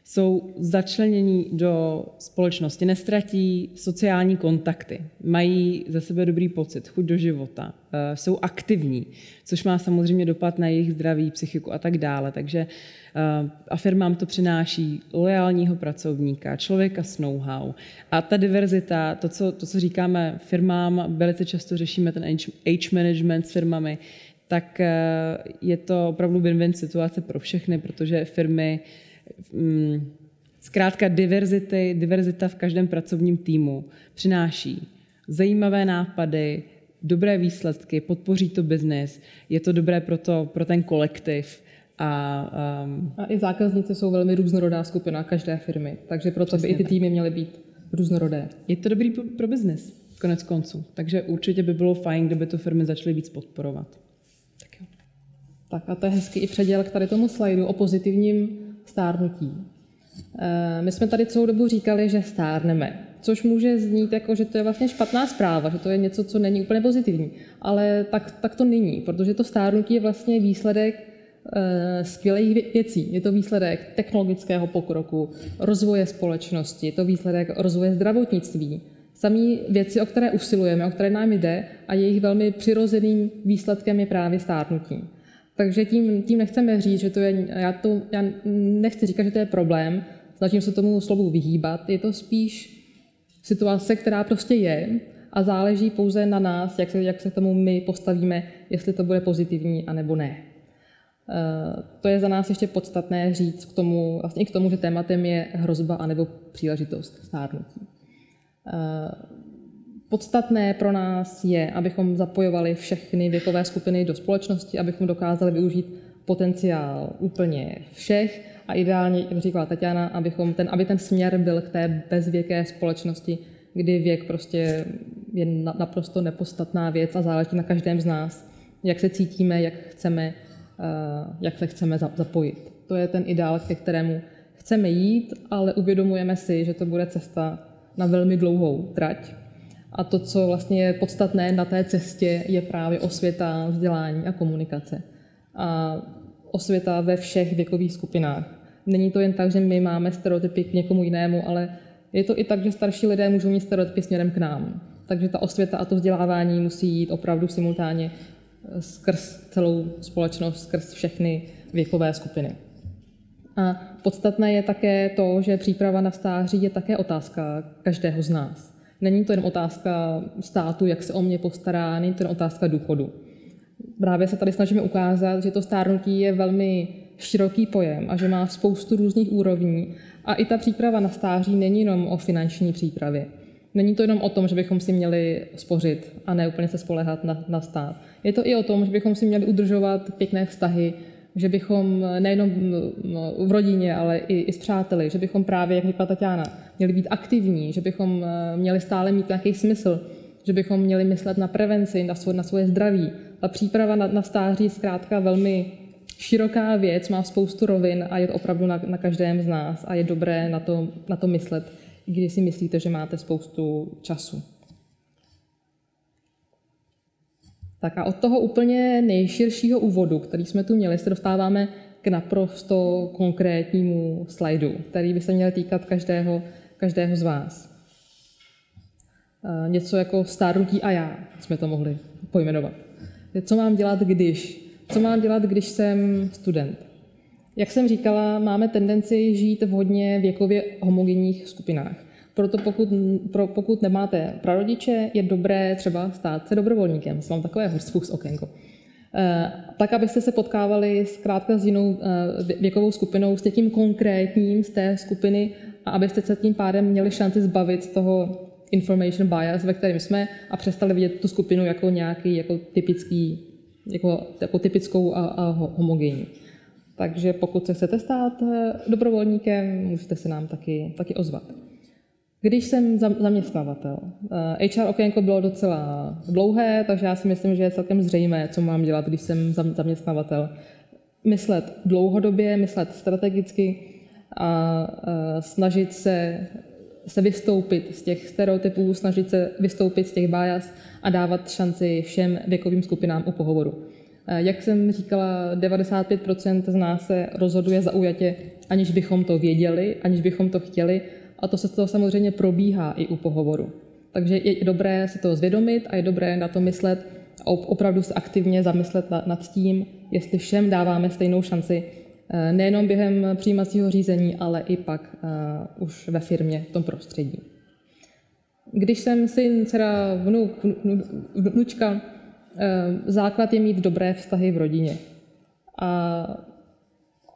jsou začlenění do společnosti, nestratí sociální kontakty, mají za sebe dobrý pocit, chuť do života, eh, jsou aktivní, což má samozřejmě dopad na jejich zdraví, psychiku a tak dále. Takže eh, a firmám to přináší loajálního pracovníka, člověka s know-how. A ta diverzita, to co, to, co říkáme firmám, velice často řešíme ten age management s firmami, tak eh, je to opravdu win-win situace pro všechny, protože firmy Mm, zkrátka diverzity, diverzita v každém pracovním týmu přináší zajímavé nápady, dobré výsledky, podpoří to biznis, je to dobré pro, to, pro ten kolektiv. A, um, a i zákazníci jsou velmi různorodá skupina každé firmy, takže proto by i ty týmy měly být různorodé. Je to dobrý pro, pro biznis, konec konců. Takže určitě by bylo fajn, kdyby to firmy začaly víc podporovat. Tak, jo. tak a to je hezký i předěl k tady tomu slajdu o pozitivním stárnutí. Eh, my jsme tady celou dobu říkali, že stárneme, což může znít jako, že to je vlastně špatná zpráva, že to je něco, co není úplně pozitivní. Ale tak, tak to není, protože to stárnutí je vlastně výsledek e, skvělých věcí. Je to výsledek technologického pokroku, rozvoje společnosti, je to výsledek rozvoje zdravotnictví. Samý věci, o které usilujeme, o které nám jde a jejich velmi přirozeným výsledkem je právě stárnutí. Takže tím, tím nechceme říct, že to je, já, to, já nechci říkat, že to je problém, snažím se tomu slovu vyhýbat, je to spíš situace, která prostě je a záleží pouze na nás, jak se, jak se k tomu my postavíme, jestli to bude pozitivní a nebo ne. Eh, to je za nás ještě podstatné říct k tomu, vlastně i k tomu, že tématem je hrozba anebo příležitost stárnutí. Podstatné pro nás je, abychom zapojovali všechny věkové skupiny do společnosti, abychom dokázali využít potenciál úplně všech a ideálně, jak říkala Tatiana, abychom ten, aby ten směr byl k té bezvěké společnosti, kdy věk prostě je naprosto nepostatná věc a záleží na každém z nás, jak se cítíme, jak chceme, eh, jak se chceme zapojit. To je ten ideál, ke kterému chceme jít, ale uvědomujeme si, že to bude cesta na velmi dlouhou trať, a to, co vlastně je podstatné na té cestě, je právě osvěta, vzdělání a komunikace. A osvěta ve všech věkových skupinách. Není to jen tak, že my máme stereotypy k někomu jinému, ale je to i tak, že starší lidé můžou mít stereotypy směrem k nám. Takže ta osvěta a to vzdělávání musí jít opravdu simultánně skrz celou společnost, skrz všechny věkové skupiny. A podstatné je také to, že příprava na stáří je také otázka každého z nás. Není to jen otázka státu, jak se o mě postará, není to jen otázka důchodu. Právě se tady snažíme ukázat, že to stárnutí je velmi široký pojem a že má spoustu různých úrovní. A i ta příprava na stáří není jenom o finanční přípravě. Není to jenom o tom, že bychom si měli spořit a ne úplně se spolehat na, na stát. Je to i o tom, že bychom si měli udržovat pěkné vztahy, že bychom nejenom no, v rodině, ale i, i s přáteli, že bychom právě, jak říkala Tatiana, měli být aktivní, že bychom eh, měli stále mít nějaký smysl, že bychom měli myslet na prevenci, na svoje, na svoje zdraví. Ta příprava na, na stáří je zkrátka velmi široká věc, má spoustu rovin a je opravdu na, na každém z nás a je dobré na to, na to myslet, i když si myslíte, že máte spoustu času. Tak a od toho úplně nejširšího úvodu, který jsme tu měli, se dostáváme k naprosto konkrétnímu slajdu, který by se měl týkat každého, každého z vás. E, něco jako stárnutí a já jsme to mohli pojmenovat. Co mám dělat, když? Co mám dělat, když jsem student? Jak jsem říkala, máme tendenci žít v hodně věkově homogenních skupinách. Proto pokud, pro, pokud nemáte prarodiče, je dobré třeba stát se dobrovolníkem. Mám takové hustfuchs okénko. Eh, tak, abyste se potkávali zkrátka s jinou eh, věkovou skupinou, s tím konkrétním z té skupiny a abyste se tím pádem měli šanci zbavit toho information bias, ve kterém jsme a přestali vidět tu skupinu jako nějaký jako typický, jako, jako typickou a, a homogenní. Takže pokud se chcete stát eh, dobrovolníkem, můžete se nám taky, taky ozvat. Když jsem zaměstnavatel, HR okénko bylo docela dlouhé, takže já si myslím, že je celkem zřejmé, co mám dělat, když jsem zaměstnavatel. Myslet dlouhodobě, myslet strategicky a snažit se, se vystoupit z těch stereotypů, snažit se vystoupit z těch bias a dávat šanci všem věkovým skupinám u pohovoru. Jak jsem říkala, 95% z nás se rozhoduje zaujatě, aniž bychom to věděli, aniž bychom to chtěli, a to se toho samozřejmě probíhá i u pohovoru. Takže je dobré si to zvědomit a je dobré na to myslet a opravdu se aktivně zamyslet nad tím, jestli všem dáváme stejnou šanci, eh, nejenom během přijímacího řízení, ale i pak uh, už ve firmě, v tom prostředí. Když jsem syn, dcera, vnuk, vnučka, uh, základ je mít dobré vztahy v rodině. A,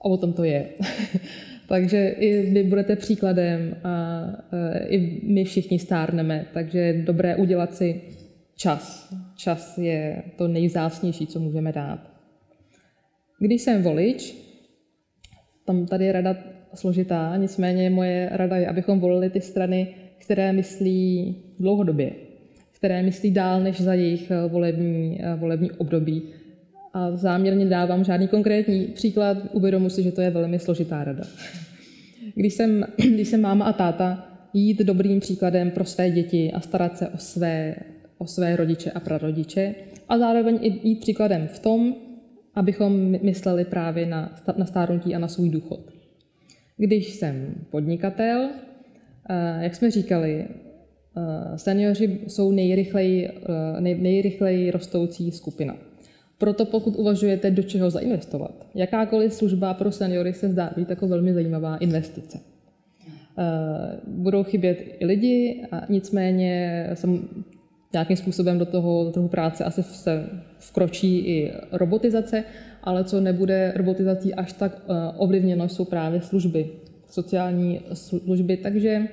a o tom to je. Takže i vy budete příkladem a e, i my všichni stárneme, takže je dobré udělat si čas. Čas je to nejvzácnější, co můžeme dát. Když jsem volič, tam tady je rada složitá, nicméně moje rada je, abychom volili ty strany, které myslí dlouhodobě, které myslí dál než za jejich e, volební, e, volební období. A záměrně dávám žádný konkrétní příklad, uvědomuji si, že to je velmi složitá rada. Když jsem, když jsem máma a táta, jít dobrým příkladem pro své děti a starat se o své, o své rodiče a prarodiče a zároveň i jít příkladem v tom, abychom mysleli právě na, na stárnutí a na svůj důchod. Když jsem podnikatel, eh, jak jsme říkali, eh, seniori jsou nejrychleji, eh, nej, nejrychleji rostoucí skupina. Proto pokud uvažujete, do čeho zainvestovat, jakákoliv služba pro seniory se zdá být jako velmi zajímavá investice. Eh, budou chybět i lidi, a nicméně jsem nějakým způsobem do toho trhu práce asi se vkročí i robotizace, ale co nebude robotizací až tak eh, ovlivněno, jsou právě služby, sociální služby, takže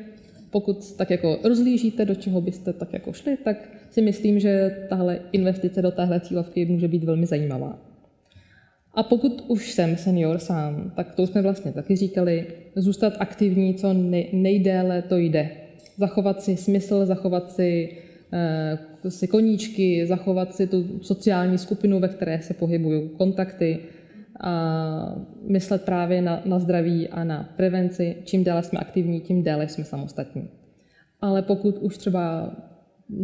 pokud tak jako rozlížíte, do čeho byste tak jako šli, tak si myslím, že tahle investice do téhle cílovky může být velmi zajímavá. A pokud už jsem senior sám, tak to jsme vlastně taky říkali, zůstat aktivní, co nejdéle to jde. Zachovat si smysl, zachovat si, uh, si koníčky, zachovat si tu sociální skupinu, ve které se pohybují, kontakty, a myslet právě na, na zdraví a na prevenci. Čím déle jsme aktivní, tím déle jsme samostatní. Ale pokud už třeba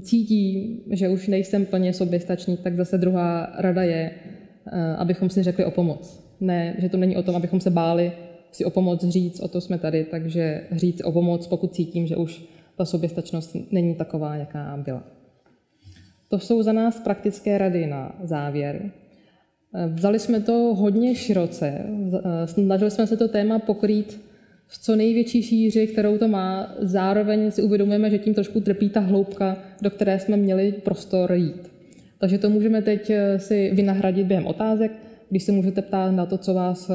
cítí, že už nejsem plně soběstačný, tak zase druhá rada je, eh, abychom si řekli o pomoc. Ne, že to není o tom, abychom se báli si o pomoc říct, o to jsme tady, takže říct o pomoc, pokud cítím, že už ta soběstačnost není taková, jaká byla. To jsou za nás praktické rady na závěr. Eh, vzali jsme to hodně široce, eh, snažili jsme se to téma pokrýt v co největší šíři, kterou to má. Zároveň si uvědomujeme, že tím trošku trpí ta hloubka, do které jsme měli prostor jít. Takže to můžeme teď eh, si vynahradit během otázek, když se můžete ptát na to, co vás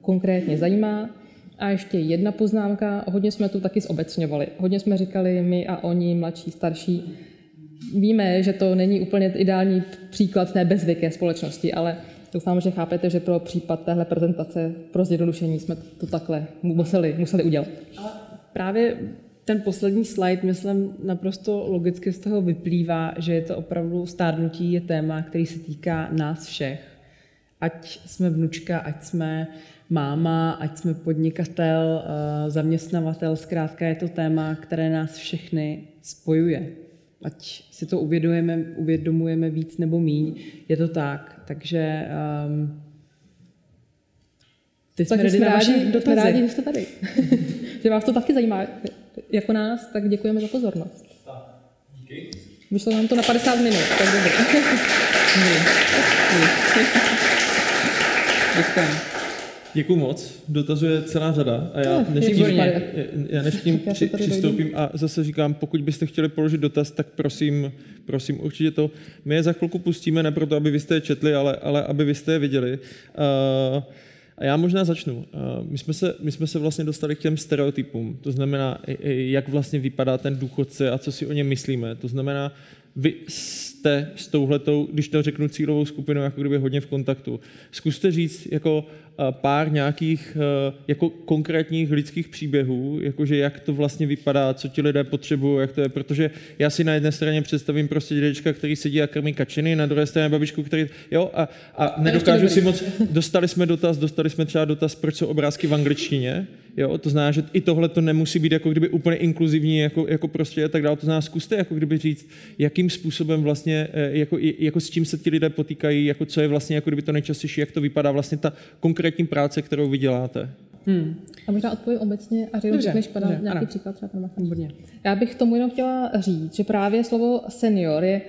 konkrétně zajímá. A ještě jedna poznámka, hodně jsme tu taky zobecňovali. Hodně jsme říkali my a oni, mladší, starší, Víme, že to není úplně ideální příklad té bezvěké společnosti, ale doufám, že chápete, že pro případ téhle prezentace pro zjednodušení jsme to takhle museli, museli udělat. Ale právě ten poslední slide, myslím, naprosto logicky z toho vyplývá, že je to opravdu stárnutí je téma, který se týká nás všech. Ať jsme vnučka, ať jsme máma, ať jsme podnikatel, eh, zaměstnavatel, zkrátka je to téma, které nás všechny spojuje ať si to uvědomujeme, uvědomujeme víc nebo míň, je to tak. Takže um, teď jsme, jsme rádi, jsme rádi, že jste tady. že vás to taky zajímá jako nás, tak děkujeme za pozornost. Díky. Vyšlo nám to na 50 minut, tak dobře. Děkujeme. Děkuji moc, dotazuje celá řada a já než tím, já než tím při, přistoupím a zase říkám, pokud byste chtěli položit dotaz, tak prosím, prosím určitě to. My je za chvilku pustíme, ne proto, aby vy jste je četli, ale, ale aby vy jste je viděli. Uh, a já možná začnu. My jsme, se, my jsme se vlastně dostali k těm stereotypům, to znamená, jak vlastně vypadá ten důchodce a co si o něm myslíme. To znamená, vy jste s touhletou, když to řeknu cílovou skupinou, jako kdyby hodně v kontaktu. Zkuste říct jako pár nějakých eh, jako konkrétních lidských příběhů, jakože jak to vlastně vypadá, co ti lidé potřebují, jak to je, protože já si na jedné straně představím prostě dědečka, který sedí a krmí kačiny, na druhé straně babičku, který, jo, a, a nedokážu si moc, dostali jsme dotaz, dostali jsme třeba dotaz, proč jsou obrázky v angličtině, jo, to znamená, že i tohle to nemusí být jako kdyby úplně inkluzivní, jako, jako prostě a tak dále, to znamená, zkuste jako kdyby říct, jakým způsobem vlastně, eh, jako, jako s čím se ti lidé potýkají, jako co je vlastně jako kdyby to nejčastější, jak to vypadá vlastně ta konkrétní práce, kterou vy děláte. Hmm. A možná odpovím obecně a řeknu, než padá nějaký ano. příklad třeba pan Já bych tomu jenom chtěla říct, že právě slovo senior je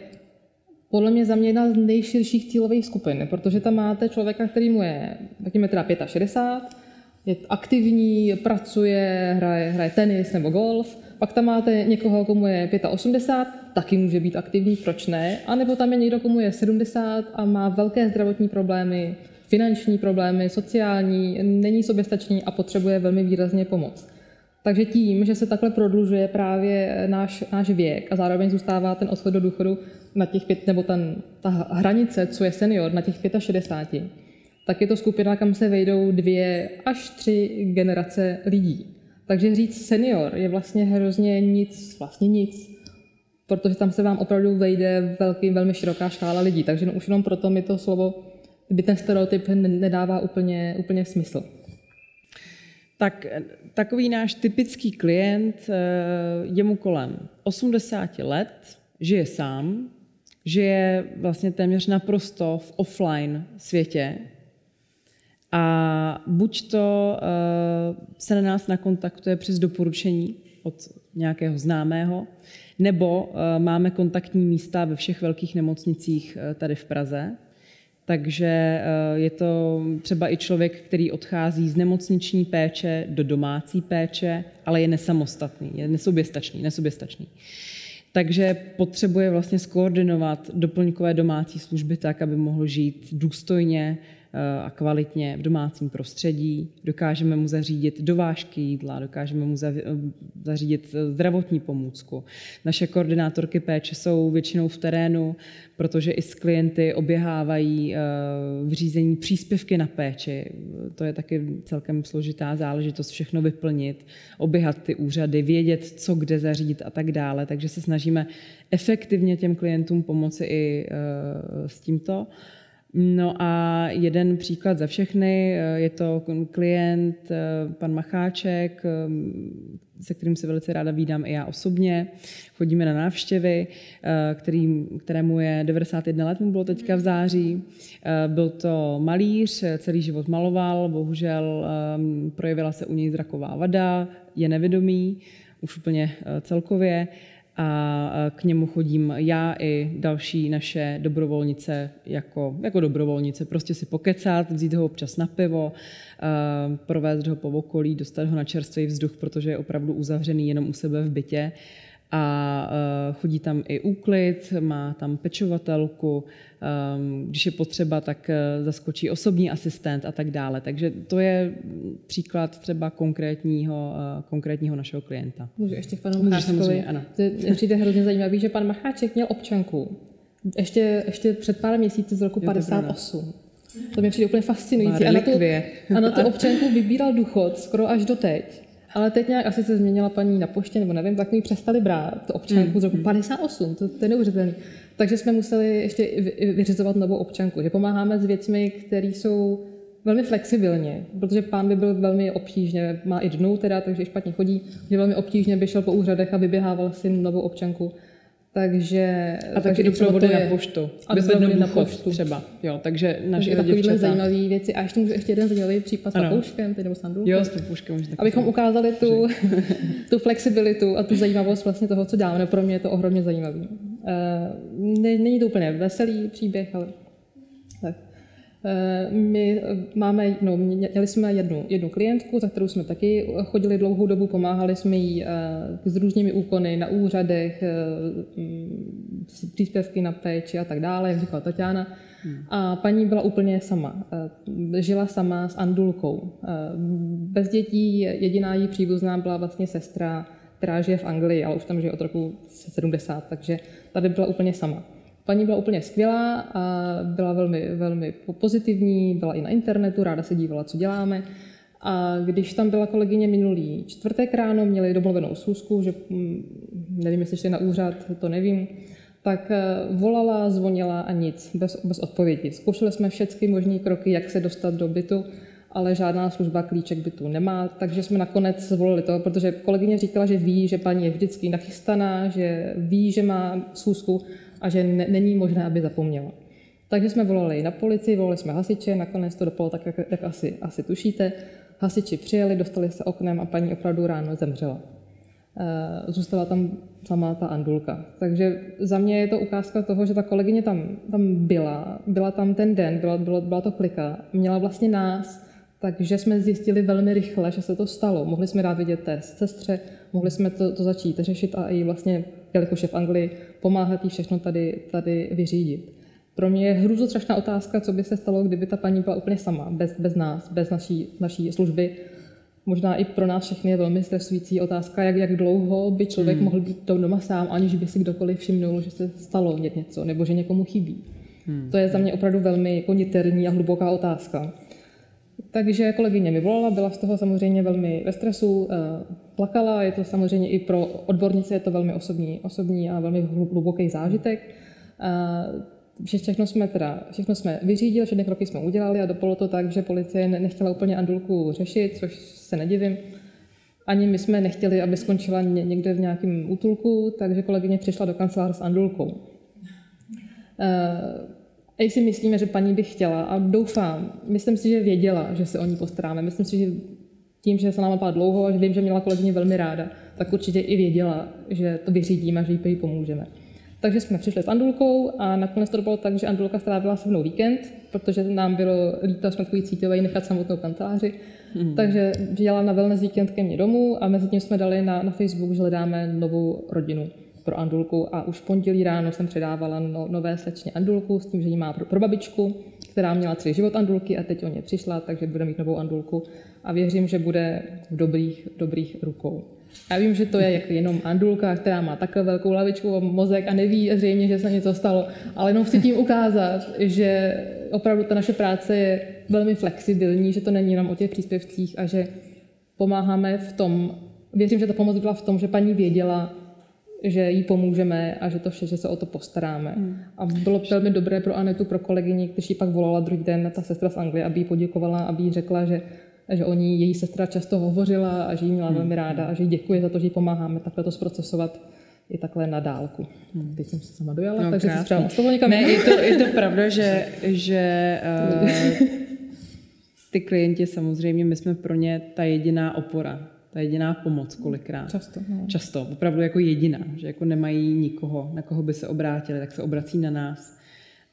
podle mě za mě jedna z nejširších cílových skupin, protože tam máte člověka, který mu je, řekněme teda 65, je aktivní, pracuje, hraje, hraje tenis nebo golf, pak tam máte někoho, komu je 85, taky může být aktivní, proč ne? A nebo tam je někdo, komu je 70 a má velké zdravotní problémy, finanční problémy, sociální, není soběstačný a potřebuje velmi výrazně pomoc. Takže tím, že se takhle prodlužuje právě náš, náš věk a zároveň zůstává ten odchod do důchodu na těch pět, nebo ten, ta hranice, co je senior, na těch 65, tak je to skupina, kam se vejdou dvě až tři generace lidí. Takže říct senior je vlastně hrozně nic, vlastně nic, protože tam se vám opravdu vejde velký, velmi široká škála lidí. Takže no, už jenom proto mi to slovo, by ten stereotyp nedává úplně, úplně smysl. Tak takový náš typický klient eh, je mu kolem 80 let, žije sám, žije vlastně téměř naprosto v offline světě, a buď to uh, se na nás nakontaktuje přes doporučení od nějakého známého, nebo uh, máme kontaktní místa ve všech velkých nemocnicích tady v Praze. Takže je to třeba i člověk, který odchází z nemocniční péče do domácí péče, ale je nesamostatný, je nesoběstačný, nesoběstačný. Takže potřebuje vlastně skoordinovat doplňkové domácí služby tak, aby mohl žít důstojně, Eh, a kvalitně v domácím prostředí, dokážeme mu zařídit dovážky jídla, dokážeme mu eh, zařídit eh, zdravotní pomůcku. Naše koordinátorky péče jsou většinou v terénu, protože i s klienty oběhávají v řízení příspěvky na péči. To je taky celkem složitá záležitost všechno vyplnit, oběhat ty úřady, vědět, co kde zařídit a tak dále. Takže se snažíme efektivně těm klientům pomoci i s tímto. No a jeden příklad za všechny, eh, je to klient, eh, pan Macháček, eh, se kterým se velice ráda vídám i já osobně. Chodíme na návštěvy, který, kterému je 91 let, mu bylo teďka v září. Byl to malíř, celý život maloval, bohužel projevila se u něj zraková vada, je nevědomý, už úplně celkově a k němu chodím já i další naše dobrovolnice jako, jako dobrovolnice. Prostě si pokecat, vzít ho občas na pivo, provést ho po okolí, dostat ho na čerstvý vzduch, protože je opravdu uzavřený jenom u sebe v bytě a chodí tam i úklid, má tam pečovatelku, ehm, když je potřeba, tak eh, zaskočí osobní asistent a tak dále. Takže to je příklad třeba konkrétního, eh, konkrétního našeho klienta. Můžu ještě k panu Macháčkovi. Ano. To přijde hrozně zajímavý, že pan Macháček měl občanku ještě, ještě před pár měsíci z roku 58. To mě přijde úplně fascinující. A na, tu, a na tu občanku vybíral důchod skoro až do teď. Ale teď nějak asi se změnila paní na poště, nebo nevím, tak mi přestali brát to občanku mm. z roku 58, hmm. to, to je neuvěřitelné. Takže jsme museli ještě vyřizovat novou občanku, že pomáháme s věcmi, které jsou velmi flexibilně, protože pán by byl velmi obtížně, má i dnu teda, takže špatně chodí, že velmi obtížně by šel po úřadech a vyběhával si novou občanku. Takže, a taky doprovody na poštu. A doprovody na poštu. Třeba. Jo, takže naše takže takovéhle zajímavé věci. A ještě můžu ještě jeden zajímavý případ ano. s papouškem, nebo sandulkou. Jo, s papouškem. Abychom ukázali tu, tu flexibilitu a tu zajímavost vlastně toho, co děláme. Pro mě je to ohromně zajímavé. Uh, není to úplně veselý příběh, ale my máme, no, měli jsme jednu, jednu klientku, za kterou jsme taky chodili dlouhou dobu, pomáhali jsme jí eh, s různými úkony na úřadech, eh, mm, příspěvky na péči a tak dále, jak říkala Tatiana. Hmm. A paní byla úplně sama. Žila sama s Andulkou. Bez dětí jediná jí příbuzná byla vlastně sestra která žije v Anglii, ale už tam žije od roku 70, takže tady byla úplně sama. Paní byla úplně skvělá a byla velmi, velmi pozitivní, byla i na internetu, ráda se dívala, co děláme. A když tam byla kolegyně minulý čtvrtek ráno, měli domluvenou schůzku, že hm, nevím, jestli šli na úřad, to nevím, tak eh, volala, zvonila a nic, bez, bez odpovědi. Zkoušeli jsme všechny možné kroky, jak se dostat do bytu, ale žádná služba klíček bytu nemá, takže jsme nakonec zvolili to, protože kolegyně říkala, že ví, že paní je vždycky nachystaná, že ví, že má schůzku a že ne, není možné, aby zapomněla. Takže jsme volali na policii, volali jsme hasiče, nakonec to dopadlo tak, jak, jak asi, asi tušíte. Hasiči přijeli, dostali se oknem a paní opravdu ráno zemřela. Eh, zůstala tam sama ta Andulka. Takže za mě je to ukázka toho, že ta kolegyně tam, tam byla, byla tam ten den, byla, byla, byla to klika, měla vlastně nás, takže jsme zjistili velmi rychle, že se to stalo. Mohli jsme dát vidět té sestře, mohli jsme to, to začít řešit a i vlastně, jelikož je v Anglii, pomáhat jí všechno tady, tady vyřídit. Pro mě je hruzostrašná otázka, co by se stalo, kdyby ta paní byla úplně sama, bez, bez nás, bez naší, naší služby. Možná i pro nás všechny je velmi stresující otázka, jak, jak dlouho by člověk hmm. mohl být doma sám, aniž by si kdokoliv všimnul, že se stalo něco, nebo že někomu chybí. Hmm. To je za mě opravdu velmi jako niterní a hluboká otázka. Takže kolegyně mi volala, byla z toho samozřejmě velmi ve stresu, eh, plakala, je to samozřejmě i pro odbornice je to velmi osobní, osobní a velmi hluboký zážitek. Eh, všechno jsme teda, všechno jsme vyřídili, všechny kroky jsme udělali a dopadlo to tak, že policie nechtěla úplně Andulku řešit, což se nedivím. Ani my jsme nechtěli, aby skončila někde v nějakém útulku, takže kolegyně přišla do kanceláře s Andulkou. A si myslíme, že paní by chtěla a doufám, myslím si, že věděla, že se o ní postaráme. Myslím si, že tím, že se nám pár dlouho a že vím, že měla kolegyně velmi ráda, tak určitě i věděla, že to vyřídíme a že jí pomůžeme. Takže jsme přišli s Andulkou a nakonec to dopadlo tak, že Andulka strávila se mnou víkend, protože nám bylo líto, jsme takový cítili nechat samotnou kanceláři. Hmm. Takže jela na wellness víkend ke mně domů a mezi tím jsme dali na, na Facebook, že hledáme novou rodinu pro Andulku a už v pondělí ráno jsem předávala no, nové slečně Andulku s tím, že ji má pro, pro babičku, která měla celý život Andulky a teď o ně přišla, takže bude mít novou Andulku a věřím, že bude v dobrých, dobrých rukou. Já vím, že to je jako jenom Andulka, která má takhle velkou lavičku a mozek a neví zřejmě, že se něco stalo, ale jenom chci tím ukázat, že opravdu ta naše práce je velmi flexibilní, že to není jenom o těch příspěvcích a že pomáháme v tom, věřím, že ta pomoc byla v tom, že paní věděla, že jí pomůžeme a že to vše, že se o to postaráme. Hmm. A bylo velmi dobré pro Anetu, pro kolegyni, když ji pak volala druhý den, ta sestra z Anglie, aby jí poděkovala, aby jí řekla, že, že o ní její sestra často hovořila a že jí měla hmm. velmi ráda a že jí děkuje za to, že jí pomáháme takhle to zprocesovat i takhle na dálku. Hmm. Teď jsem se sama dojala, no, takže krásný. si třeba slovo někam. Ne, je to, je to pravda, že, že uh, ty klienti samozřejmě, my jsme pro ně ta jediná opora ta jediná pomoc kolikrát. Často. No. Často, opravdu jako jediná, že jako nemají nikoho, na koho by se obrátili, tak se obrací na nás.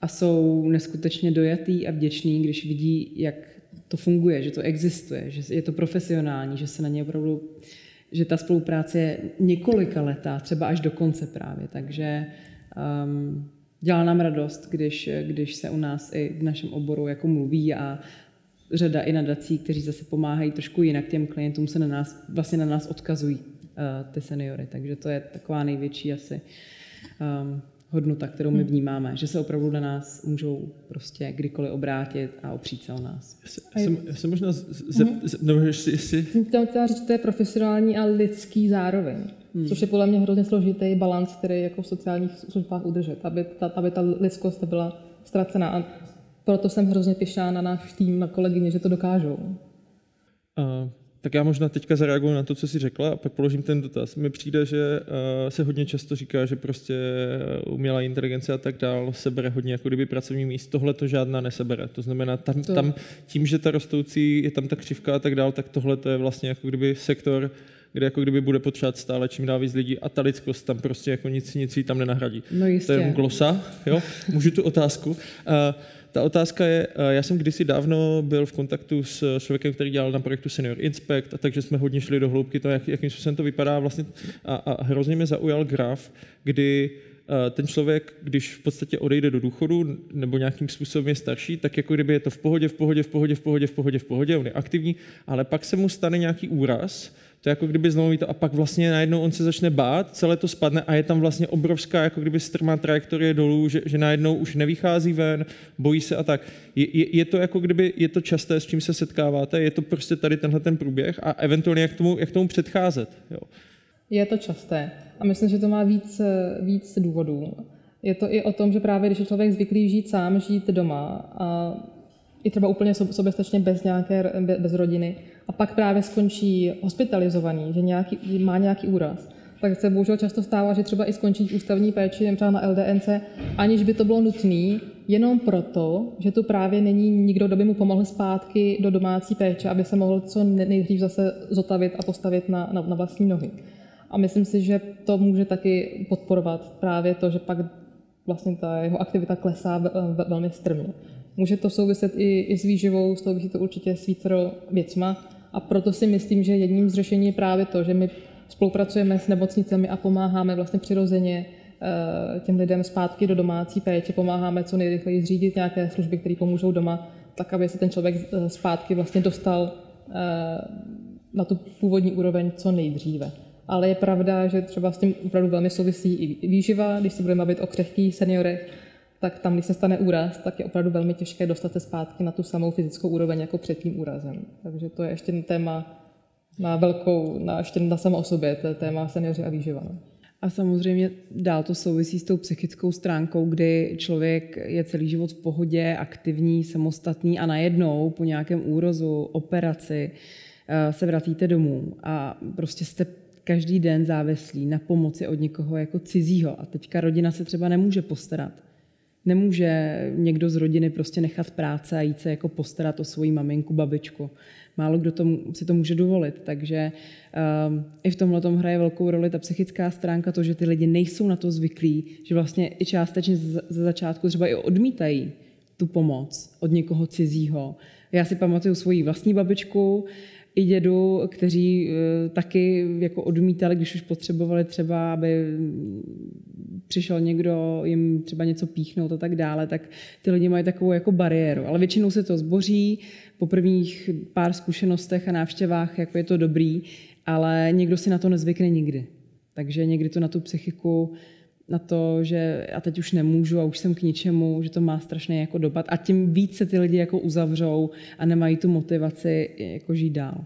A jsou neskutečně dojatý a vděční, když vidí, jak to funguje, že to existuje, že je to profesionální, že se na ně opravdu, že ta spolupráce je několika letá, třeba až do konce právě. Takže um, dělá nám radost, když, když se u nás i v našem oboru jako mluví a řada i nadací, kteří zase pomáhají trošku jinak těm klientům, se na nás, vlastně na nás odkazují uh, ty seniory. Takže to je taková největší asi um, hodnota, kterou my hmm. vnímáme, že se opravdu na nás můžou prostě kdykoliv obrátit a opřít se o nás. Já jsem, já jsem možná ze, hmm. ze, nebo jestli, jestli... Chtěla chtěla říct, že to je profesionální a lidský zároveň. Hmm. Což je podle mě hrozně složitý balans, který jako v sociálních službách udržet, aby ta, aby ta lidskost byla ztracená. A proto jsem hrozně pišná na náš tým, na kolegyně, že to dokážou. Uh, tak já možná teďka zareaguju na to, co jsi řekla a pak položím ten dotaz. Mně přijde, že uh, se hodně často říká, že prostě umělá inteligence a tak dál sebere hodně jako kdyby pracovní míst. Tohle to žádná nesebere. To znamená, tam, to... tam tím, že ta rostoucí je tam ta křivka a tak dál, tak tohle to je vlastně jako kdyby sektor, kde jako kdyby bude potřebovat stále čím dál víc lidí a ta lidskost tam prostě jako nic, nic jí tam nenahradí. No jistě. To je glosa, jo? Můžu tu otázku. Uh, ta otázka je, eh, já jsem kdysi dávno byl v kontaktu s člověkem, který dělal na projektu Senior Inspect, a takže jsme hodně šli do hloubky to, jak, jakým způsobem to vypadá. Vlastně a, a hrozně mě zaujal graf, kdy eh, ten člověk, když v podstatě odejde do důchodu nebo nějakým způsobem je starší, tak jako kdyby je to v pohodě, v pohodě, v pohodě, v pohodě, v pohodě, v pohodě, on je aktivní, ale pak se mu stane nějaký úraz, To je jako kdyby znovu to a pak vlastně najednou on se začne bát, celé to spadne a je tam vlastně obrovská jako kdyby strmá trajektorie dolů, že, že najednou už nevychází ven, bojí se a tak. Je, je, je, to jako kdyby, je to časté, s čím se setkáváte, je to prostě tady tenhle ten průběh a eventuálně jak tomu, jak tomu předcházet. Jo. Je to časté a myslím, že to má víc, víc důvodů. Je to i o tom, že právě když je člověk zvyklý žít sám, žít doma a i třeba úplně soběstačně bez nějaké, bez rodiny a pak právě skončí hospitalizovaný, že nějaký, má nějaký úraz, tak se bohužel často stává, že třeba i skončí ústavní péči, třeba na LDNC, aniž by to bylo nutné, jenom proto, že tu právě není nikdo, kdo by mu pomohl zpátky do domácí péče, aby se mohl co nejdřív zase zotavit a postavit na, na, na vlastní nohy. A myslím si, že to může taky podporovat právě to, že pak vlastně ta jeho aktivita klesá velmi strmě. Může to souviset i, i s výživou, souvisí to určitě s vícero věcma. A proto si myslím, že jedním z řešení je právě to, že my spolupracujeme s nemocnicemi a pomáháme vlastně přirozeně eh, těm lidem zpátky do domácí péče, pomáháme co nejrychleji zřídit nějaké služby, které pomůžou doma, tak aby se ten člověk eh, zpátky vlastně dostal eh, na tu původní úroveň co nejdříve. Ale je pravda, že třeba s tím opravdu velmi souvisí i výživa, když se budeme bavit o křehkých seniorech, tak tam, když se stane úraz, tak je opravdu velmi těžké dostat se zpátky na tu samou fyzickou úroveň jako před tím úrazem. Takže to je ještě téma na velkou, na, ještě na samo o sobě, to je téma seniori a výživa. No. A samozřejmě dál to souvisí s tou psychickou stránkou, kdy člověk je celý život v pohodě, aktivní, samostatný a najednou po nějakém úrozu, operaci eh, se vracíte domů a prostě jste každý den závislí na pomoci od někoho jako cizího a teďka rodina se třeba nemůže postarat Nemůže někdo z rodiny prostě nechat práce a jít se jako postarat o svoji maminku, babičku. Málo kdo to, si to může dovolit, takže um, i v tomhle tom hraje velkou roli ta psychická stránka, to, že ty lidi nejsou na to zvyklí, že vlastně i částečně ze začátku třeba i odmítají tu pomoc od někoho cizího. Já si pamatuju svoji vlastní babičku, i dědu, kteří eh, taky jako odmítali, když už potřebovali třeba, aby přišel někdo jim třeba něco píchnout a tak dále, tak ty lidi mají takovou jako bariéru. Ale většinou se to zboří, po prvních pár zkušenostech a návštěvách jako je to dobrý, ale někdo si na to nezvykne nikdy. Takže někdy to na tu psychiku na to, že a teď už nemůžu a už jsem k ničemu, že to má strašný jako dopad a tím víc se ty lidi jako uzavřou a nemají tu motivaci jako žít dál.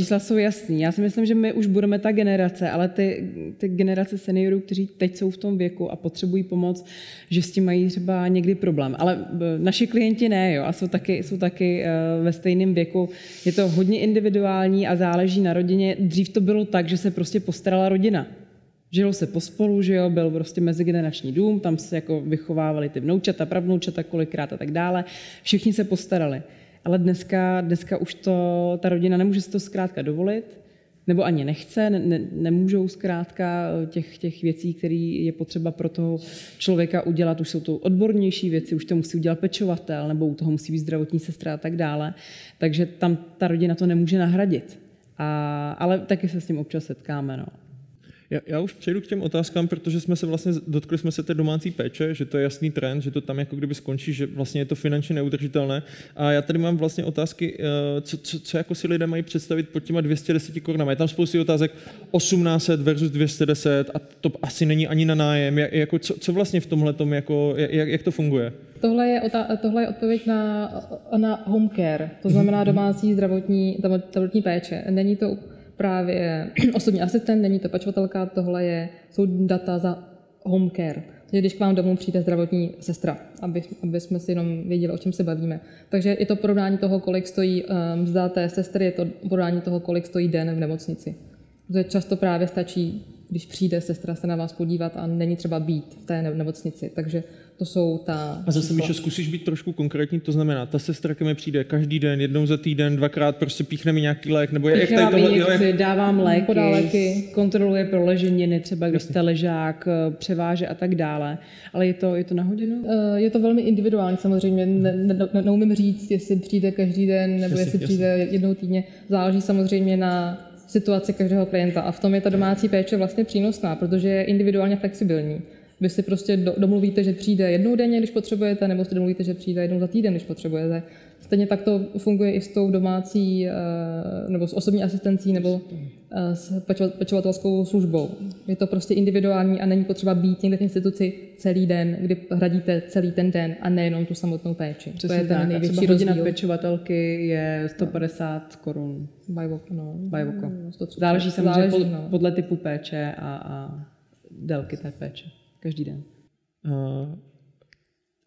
Čísla jsou jasný. Já si myslím, že my už budeme ta generace, ale ty, ty generace seniorů, kteří teď jsou v tom věku a potřebují pomoc, že s tím mají třeba někdy problém. Ale eh, naši klienti ne, jo, a jsou taky, jsou taky eh, ve stejném věku. Je to hodně individuální a záleží na rodině. Dřív to bylo tak, že se prostě postarala rodina. Žilo se pospolu, že jo, byl prostě mezigenerační dům, tam se jako vychovávali ty vnoučata, pravnoučata kolikrát a tak dále. Všichni se postarali. Ale dneska, dneska už to, ta rodina nemůže si to zkrátka dovolit, nebo ani nechce, ne, ne, nemůžou zkrátka těch, těch věcí, které je potřeba pro toho člověka udělat, už jsou to odbornější věci, už to musí udělat pečovatel, nebo u toho musí být zdravotní sestra a tak dále. Takže tam ta rodina to nemůže nahradit. A, ale taky se s tím občas setkáme. No. Já, já už přejdu k těm otázkám, protože jsme se vlastně dotkli jsme se té domácí péče, že to je jasný trend, že to tam jako kdyby skončí, že vlastně je to finančně neudržitelné. A já tady mám vlastně otázky, eh, co, co, co jako si lidé mají představit pod těma 210 korunami. Je tam spoustu otázek 1800 versus 210 a to asi není ani na nájem. Jak, jako co, co vlastně v tomhle tom, jako, jak, jak to funguje? Tohle je, tohle je odpověď na, na home care, to znamená domácí zdravotní, zdravotní péče. Není to právě osobní asistent, není to pečovatelka, tohle je, jsou data za home care. Takže když k vám domů přijde zdravotní sestra, aby, aby jsme si jenom věděli, o čem se bavíme. Takže je to porovnání toho, kolik stojí mzda té sestry, je to porovnání toho, kolik stojí den v nemocnici. Protože často právě stačí, když přijde sestra se na vás podívat a není třeba být v té nemocnici. Takže To jsou ta A zase, Míšo, zkusíš být trošku konkrétní, to znamená, ta sestra ke mi přijde každý den, jednou za týden, dvakrát, prostě píchne mi nějaký lék, nebo jak tady tohle, jo, jak... dávám léky, léky, kontroluje proleženiny, třeba když jste ležák, eh, převáže a tak dále. Ale je to, je to na hodinu? Eh, je to velmi individuální samozřejmě. Ne, ne, ne, neumím říct, jestli přijde každý den, nebo jasně, jestli přijde jasně. jednou týdně. Záleží samozřejmě na situaci každého klienta. A v tom je ta domácí péče vlastně přínosná, protože je individuálně flexibilní. Vy si prostě domluvíte, že přijde jednou denně, když potřebujete, nebo si domluvíte, že přijde jednou za týden, když potřebujete. Stejně tak to funguje i s tou domácí, eh, nebo s osobní asistencí, nebo eh, s pečovatelskou službou. Je to prostě individuální a není potřeba být někde v instituci celý den, kdy hradíte celý ten den a nejenom tu samotnou péči. Přesně to je ten tak. největší a hodina pečovatelky je 150 korun. Bajvoko, no. Bajvoko. No, Záleží samozřejmě Záleží, no. podle typu péče a, a délky té péče. Každý den. Uh,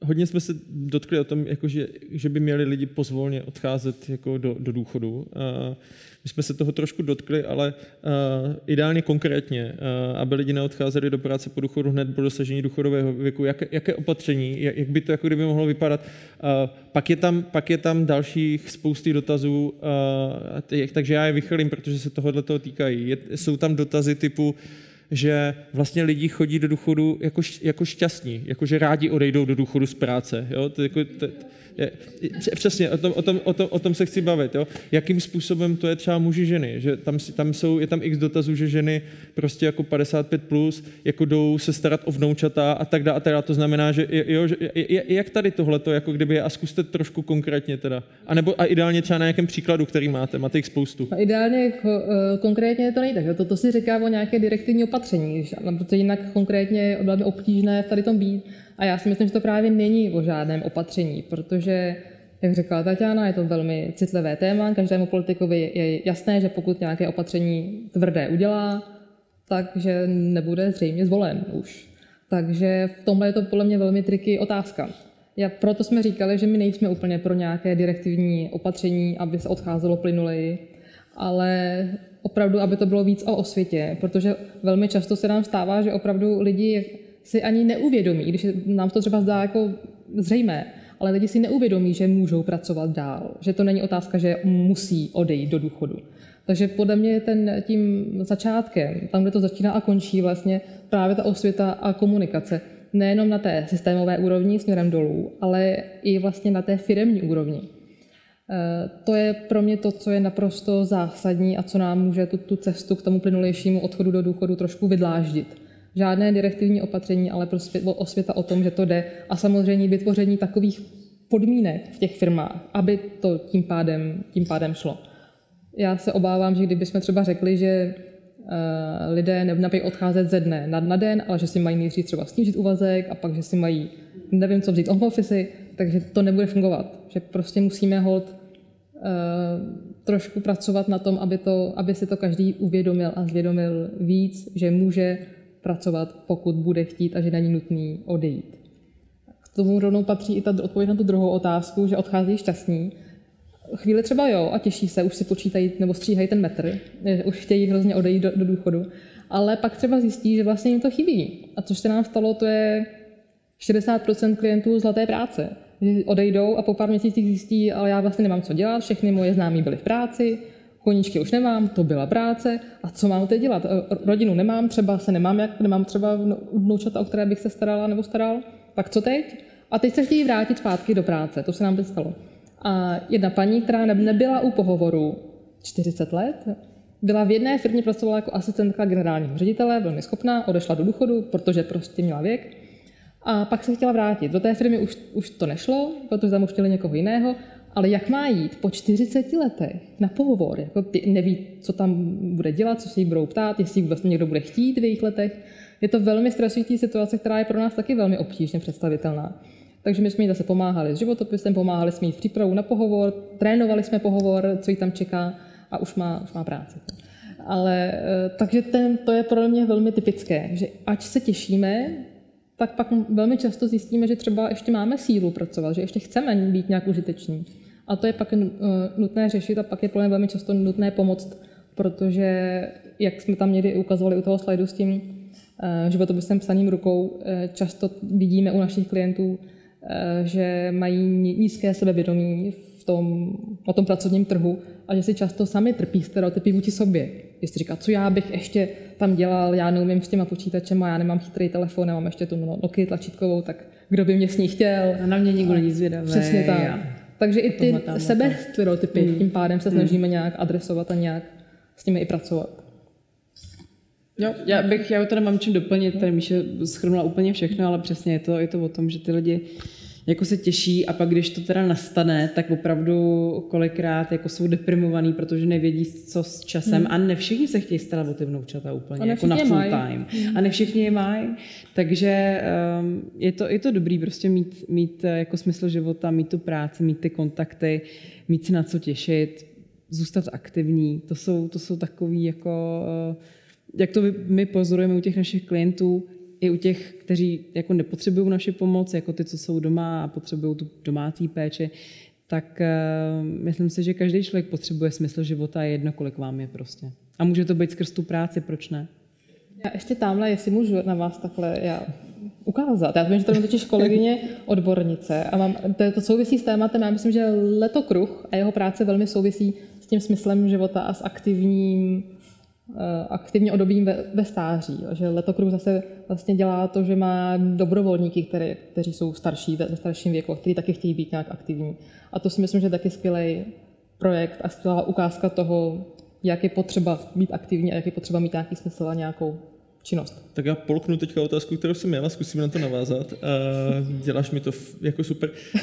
hodně jsme se dotkli o tom, jako že, že by měli lidi pozvolně odcházet jako do, do důchodu. Uh, my jsme se toho trošku dotkli, ale uh, ideálně konkrétně, uh, aby lidi neodcházeli do práce po důchodu hned po dosažení důchodového věku. Jak, jaké opatření, jak, jak by to jako kdyby mohlo vypadat? Uh, pak, je tam, pak je tam dalších spousty dotazů, uh, takže já je vychylím, protože se tohohle toho týkají. Je, jsou tam dotazy typu, uh, že vlastně lidi chodí do důchodu jako, jako šťastní, jako že rádi odejdou do důchodu z práce. Jo? To, jako, to, přesně, o tom, o, tom, o, tom, o tom se chci bavit. Jo? Jakým způsobem to je třeba muži ženy? Že tam, tam jsou, je tam x dotazů, že ženy prostě jako 55 plus jako jdou se starat o vnoučata a tak dále. A dále. To znamená, že, jo, že jak tady tohle to, jako kdyby, a zkuste trošku konkrétně teda. A nebo a ideálně třeba na nějakém příkladu, který máte, máte jich spoustu. A ideálně jako, uh, konkrétně to nejde. To, to si říká o nějaké direktivní opatření, protože jinak konkrétně je velmi obtížné tady tom být. A já si myslím, že to právě není o žádném opatření, protože, jak řekla Tatiana, je to velmi citlivé téma. Každému politikovi je jasné, že pokud nějaké opatření tvrdé udělá, takže nebude zřejmě zvolen už. Takže v tomhle je to podle mě velmi triky otázka. Já, proto jsme říkali, že my nejsme úplně pro nějaké direktivní opatření, aby se odcházelo plynuleji, ale opravdu, aby to bylo víc o osvětě, protože velmi často se nám stává, že opravdu lidi si ani neuvědomí, když nám to třeba zdá jako zřejmé, ale lidi si neuvědomí, že můžou pracovat dál, že to není otázka, že musí odejít do důchodu. Takže podle mě ten tím začátkem, tam, kde to začíná a končí vlastně právě ta osvěta a komunikace, nejenom na té systémové úrovni směrem dolů, ale i vlastně na té firemní úrovni. E, to je pro mě to, co je naprosto zásadní a co nám může tu, tu cestu k tomu plynulejšímu odchodu do důchodu trošku vydláždit žádné direktivní opatření, ale prostě osvěta o tom, že to jde a samozřejmě vytvoření takových podmínek v těch firmách, aby to tím pádem, tím pádem šlo. Já se obávám, že kdybychom třeba řekli, že uh, lidé nemají odcházet ze dne na, na den, ale že si mají nejdřív třeba snížit úvazek a pak, že si mají, nevím co vzít, home office, takže to nebude fungovat. Že prostě musíme hold uh, trošku pracovat na tom, aby, to, aby si to každý uvědomil a zvědomil víc, že může pracovat, pokud bude chtít a že není nutný odejít. K tomu rovnou patří i ta odpověď na tu druhou otázku, že odchází šťastní. Chvíli třeba jo a těší se, už si počítají nebo stříhají ten metr, už chtějí hrozně odejít do, do důchodu, ale pak třeba zjistí, že vlastně jim to chybí. A což se nám stalo, to je 60% klientů zlaté práce. Odejdou a po pár měsících zjistí, ale já vlastně nemám co dělat, všechny moje známí byly v práci, koníčky už nemám, to byla práce a co mám teď dělat? E, rodinu nemám, třeba se nemám jak, nemám třeba vnoučata, o které bych se starala nebo staral, tak co teď? A teď se chtějí vrátit zpátky do práce, to se nám teď stalo. A jedna paní, která nebyla u pohovoru 40 let, byla v jedné firmě, pracovala jako asistentka generálního ředitele, velmi schopná, odešla do důchodu, protože prostě měla věk. A pak se chtěla vrátit. Do té firmy už, už to nešlo, protože tam už chtěli někoho jiného ale jak má jít po 40 letech na pohovor? Jako ty neví, co tam bude dělat, co se jí budou ptát, jestli vlastně někdo bude chtít v jejich letech. Je to velmi stresující situace, která je pro nás taky velmi obtížně představitelná. Takže my jsme jí zase pomáhali s životopisem, pomáhali jsme jí v přípravu na pohovor, trénovali jsme pohovor, co jí tam čeká a už má, už má práci. Ale eh, takže ten, to je pro mě velmi typické, že ať se těšíme, tak pak velmi často zjistíme, že třeba ještě máme sílu pracovat, že ještě chceme být nějak užiteční. A to je pak eh, nutné řešit a pak je plně velmi často nutné pomoct, protože, jak jsme tam někdy ukazovali u toho slajdu s tím životopisem psaním rukou. Často vidíme u našich klientů, že mají nízké sebevědomí v tom, na tom pracovním trhu a že si často sami trpí stereotypy vůči sobě. Že si říká, co já bych ještě tam dělal, já neumím s těma počítačem a já nemám chytrý telefon, nemám ještě tu no- Nokia tlačítkovou, tak kdo by mě s ní chtěl. A na mě nikdo není zvědavý. Přesně tak. Takže i ty sebe stereotypy hmm. tím pádem se snažíme hmm. nějak adresovat a nějak s nimi i pracovat. Jo, já bych, já to nemám čím doplnit, tady Míše schrnula úplně všechno, ale přesně je to, je to o tom, že ty lidi jako se těší a pak, když to teda nastane, tak opravdu kolikrát jako jsou deprimovaný, protože nevědí, co s časem hmm. a ne všichni se chtějí starat o ty vnoučata úplně, jako na full time. Hmm. A ne všichni je mají, takže um, je, to, je to dobrý prostě mít, mít eh, jako smysl života, mít tu práci, mít ty kontakty, mít se na co těšit, zůstat aktivní. To jsou, to jsou takový jako, uh, jak to my pozorujeme u těch našich klientů, i u těch, kteří jako nepotřebují naši pomoc, jako ty, co jsou doma a potřebují tu domácí péči, tak uh, myslím si, že každý člověk potřebuje smysl života a jedno, kolik vám je prostě. A může to být skrz tu práci, proč ne? Já ještě tamhle, jestli můžu na vás takhle já ukázat. Já vím, že tady mám totiž kolegyně odbornice a mám, to, to souvisí s tématem, já myslím, že Letokruh a jeho práce velmi souvisí s tím smyslem života a s aktivním aktivně odobím ve, ve stáří. Že Letokruh zase vlastně dělá to, že má dobrovolníky, které, kteří jsou starší, ve starším věku, kteří taky chtějí být nějak aktivní. A to si myslím, že je taky skvělý projekt a skvělá ukázka toho, jak je potřeba být aktivní a jak je potřeba mít nějaký smysl a nějakou činnost. Tak já polknu teďka otázku, kterou jsem měla, zkusím na to navázat. Uh, děláš mi to jako super. Uh,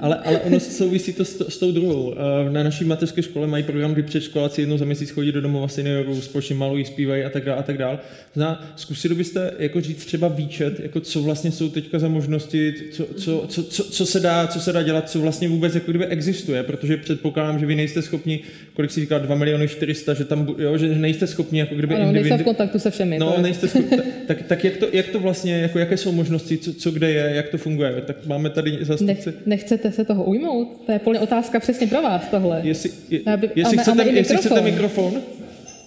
ale, ale ono souvisí to s, s tou druhou. Uh, na naší mateřské škole mají program, kdy předškoláci jednou za měsíc chodí do domova seniorů, společně malují, zpívají a tak dále a tak dále. Zná, zkusili byste jako říct třeba výčet, jako co vlastně jsou teďka za možnosti, co, co, co, co, co, se dá, co se dá dělat, co vlastně vůbec jako kdyby existuje, protože předpokládám, že vy nejste schopni, kolik si říkal, 2 miliony 400, že tam, jo, že nejste schopni jako kdyby... Ano, nejste v kontaktu se všemi. No, nejste schopni, tak, tak jak, to, jak to vlastně, jako jaké jsou možnosti, co, co kde je, jak to funguje? Tak máme tady zastupce. Ne, nechcete se toho ujmout? To je plně otázka přesně pro vás tohle. Jestli, je, by, jestli, máme, chcete, jestli chcete mikrofon,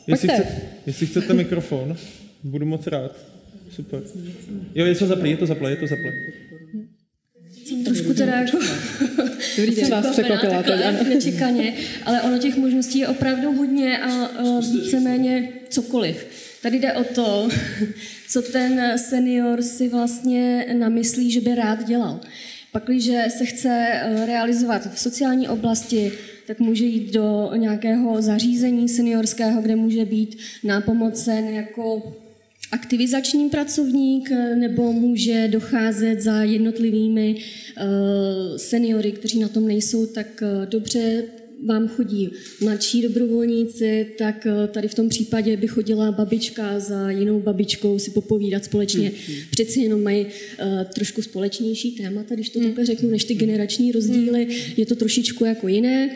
jestli, chce, jestli chcete mikrofon, budu moc rád. Super. Jo, je to zaplý, je to zaplý, je to zaplý. Jsem trošku teda jako Dobrý den, vás překvapila. Nečekaně, ale ono těch možností je opravdu hodně a víceméně cokoliv. Tady jde o to, co ten senior si vlastně namyslí, že by rád dělal. Pakliže se chce eh, realizovat v sociální oblasti, tak může jít do nějakého zařízení seniorského, kde může být nápomocen jako aktivizační pracovník, eh, nebo může docházet za jednotlivými eh, seniory, kteří na tom nejsou tak dobře vám chodí mladší dobrovolníci, tak eh, tady v tom případě by chodila babička za jinou babičkou si popovídat společně. Hmm. Přeci jenom mají uh, trošku společnější témata, když to hmm. takhle řeknu, než ty generační rozdíly. Hmm. Je to trošičku jako jiné.